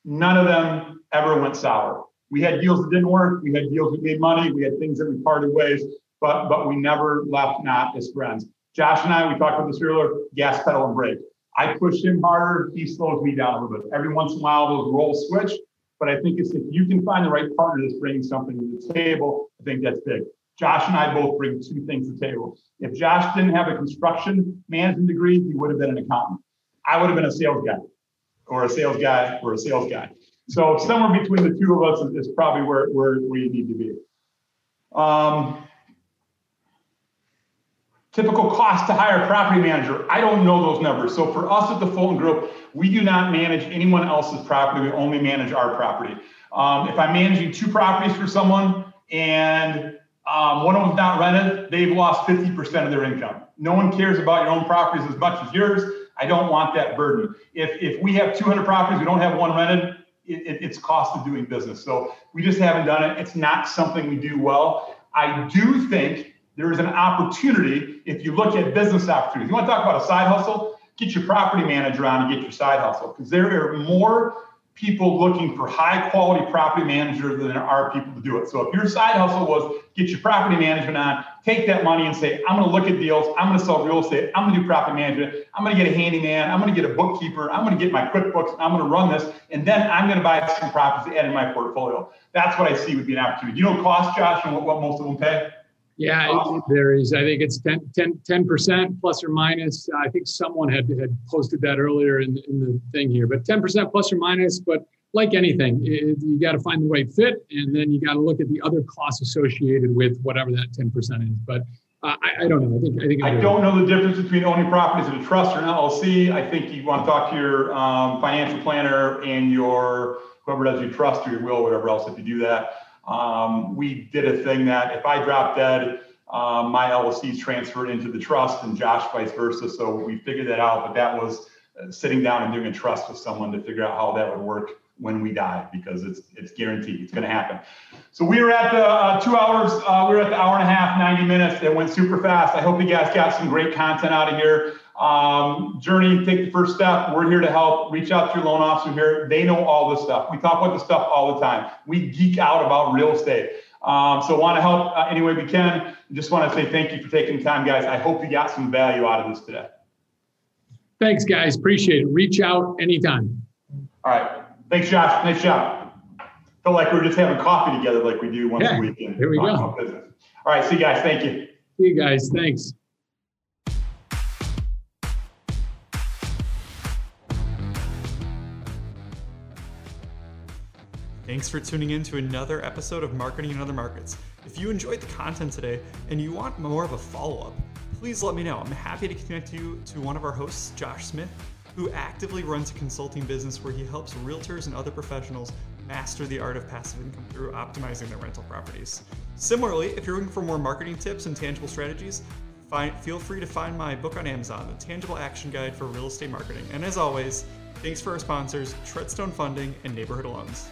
None of them ever went sour. We had deals that didn't work. We had deals that made money. We had things that we parted ways, but but we never left not as friends. Josh and I, we talked about this earlier, gas pedal and brake. I push him harder, he slows me down a little bit. Every once in a while, those roles switch, but I think if you can find the right partner that's bringing something to the table, I think that's big. Josh and I both bring two things to the table. If Josh didn't have a construction management degree, he would have been an accountant. I would have been a sales guy, or a sales guy, or a sales guy. So somewhere between the two of us is, probably where, where we need to be. Um, typical cost to hire a property manager. I don't know those numbers. So for us at the Fulton Group, we do not manage anyone else's property. We only manage our property. Um, if I'm managing two properties for someone and um, one of them's not rented, they've lost 50% of their income. No one cares about your own properties as much as yours. I don't want that burden. If, if we have 200 properties, we don't have one rented, it, it, it's cost of doing business. So we just haven't done it. It's not something we do well. I do think there is an opportunity if you look at business opportunities. You want to talk about a side hustle? Get your property manager on and get your side hustle because there are more people looking for high quality property manager than there are people to do it. So if your side hustle was get your property management on, take that money and say, I'm going to look at deals, I'm going to sell real estate, I'm going to do property management, I'm going to get a handyman, I'm going to get a bookkeeper, I'm going to get my QuickBooks, I'm going to run this, and then I'm going to buy some properties to add in my portfolio. That's what I see would be an opportunity. You know, cost, Josh, and what, what most of them pay. Yeah, it, there is. I think it's 10, percent plus or minus. I think someone had, had posted that earlier in, in the thing here, but 10% plus or minus. But like anything, it, you got to find the right fit, and then you got to look at the other costs associated with whatever that 10% is. But I, I don't know. I think I think I don't know the difference between owning properties in a trust or an LLC. I think you want to talk to your um, financial planner and your whoever does your trust or your will, whatever else. If you do that, um, we did a thing that if I drop dead, um, my LLC is transferred into the trust, and Josh vice versa. So we figured that out. But that was uh, sitting down and doing a trust with someone to figure out how that would work when we die because it's it's guaranteed it's going to happen. So we were at the uh, two hours. Uh, we were at the hour and a half, 90 minutes. It went super fast. I hope you guys got some great content out of here. Um, journey, take the first step. We're here to help. Reach out to your loan officer here. They know all this stuff. We talk about this stuff all the time. We geek out about real estate. Um, so want to help uh, any way we can. Just want to say thank you for taking the time, guys. I hope you got some value out of this today. Thanks, guys. Appreciate it. Reach out anytime. All right. Thanks, Josh. Nice job. Felt like we were just having coffee together like we do once Yeah, a week. and there we go. business. All right. See you guys. Thank you. See you guys. Thanks. Thanks for tuning in to another episode of Marketing in Other Markets. If you enjoyed the content today and you want more of a follow up, please let me know. I'm happy to connect you to one of our hosts, Josh Smith, who actively runs a consulting business where he helps realtors and other professionals master the art of passive income through optimizing their rental properties. Similarly, if you're looking for more marketing tips and tangible strategies, find, feel free to find my book on Amazon, The Tangible Action Guide for Real Estate Marketing. And as always, thanks for our sponsors, Treadstone Funding and Neighborhood Loans.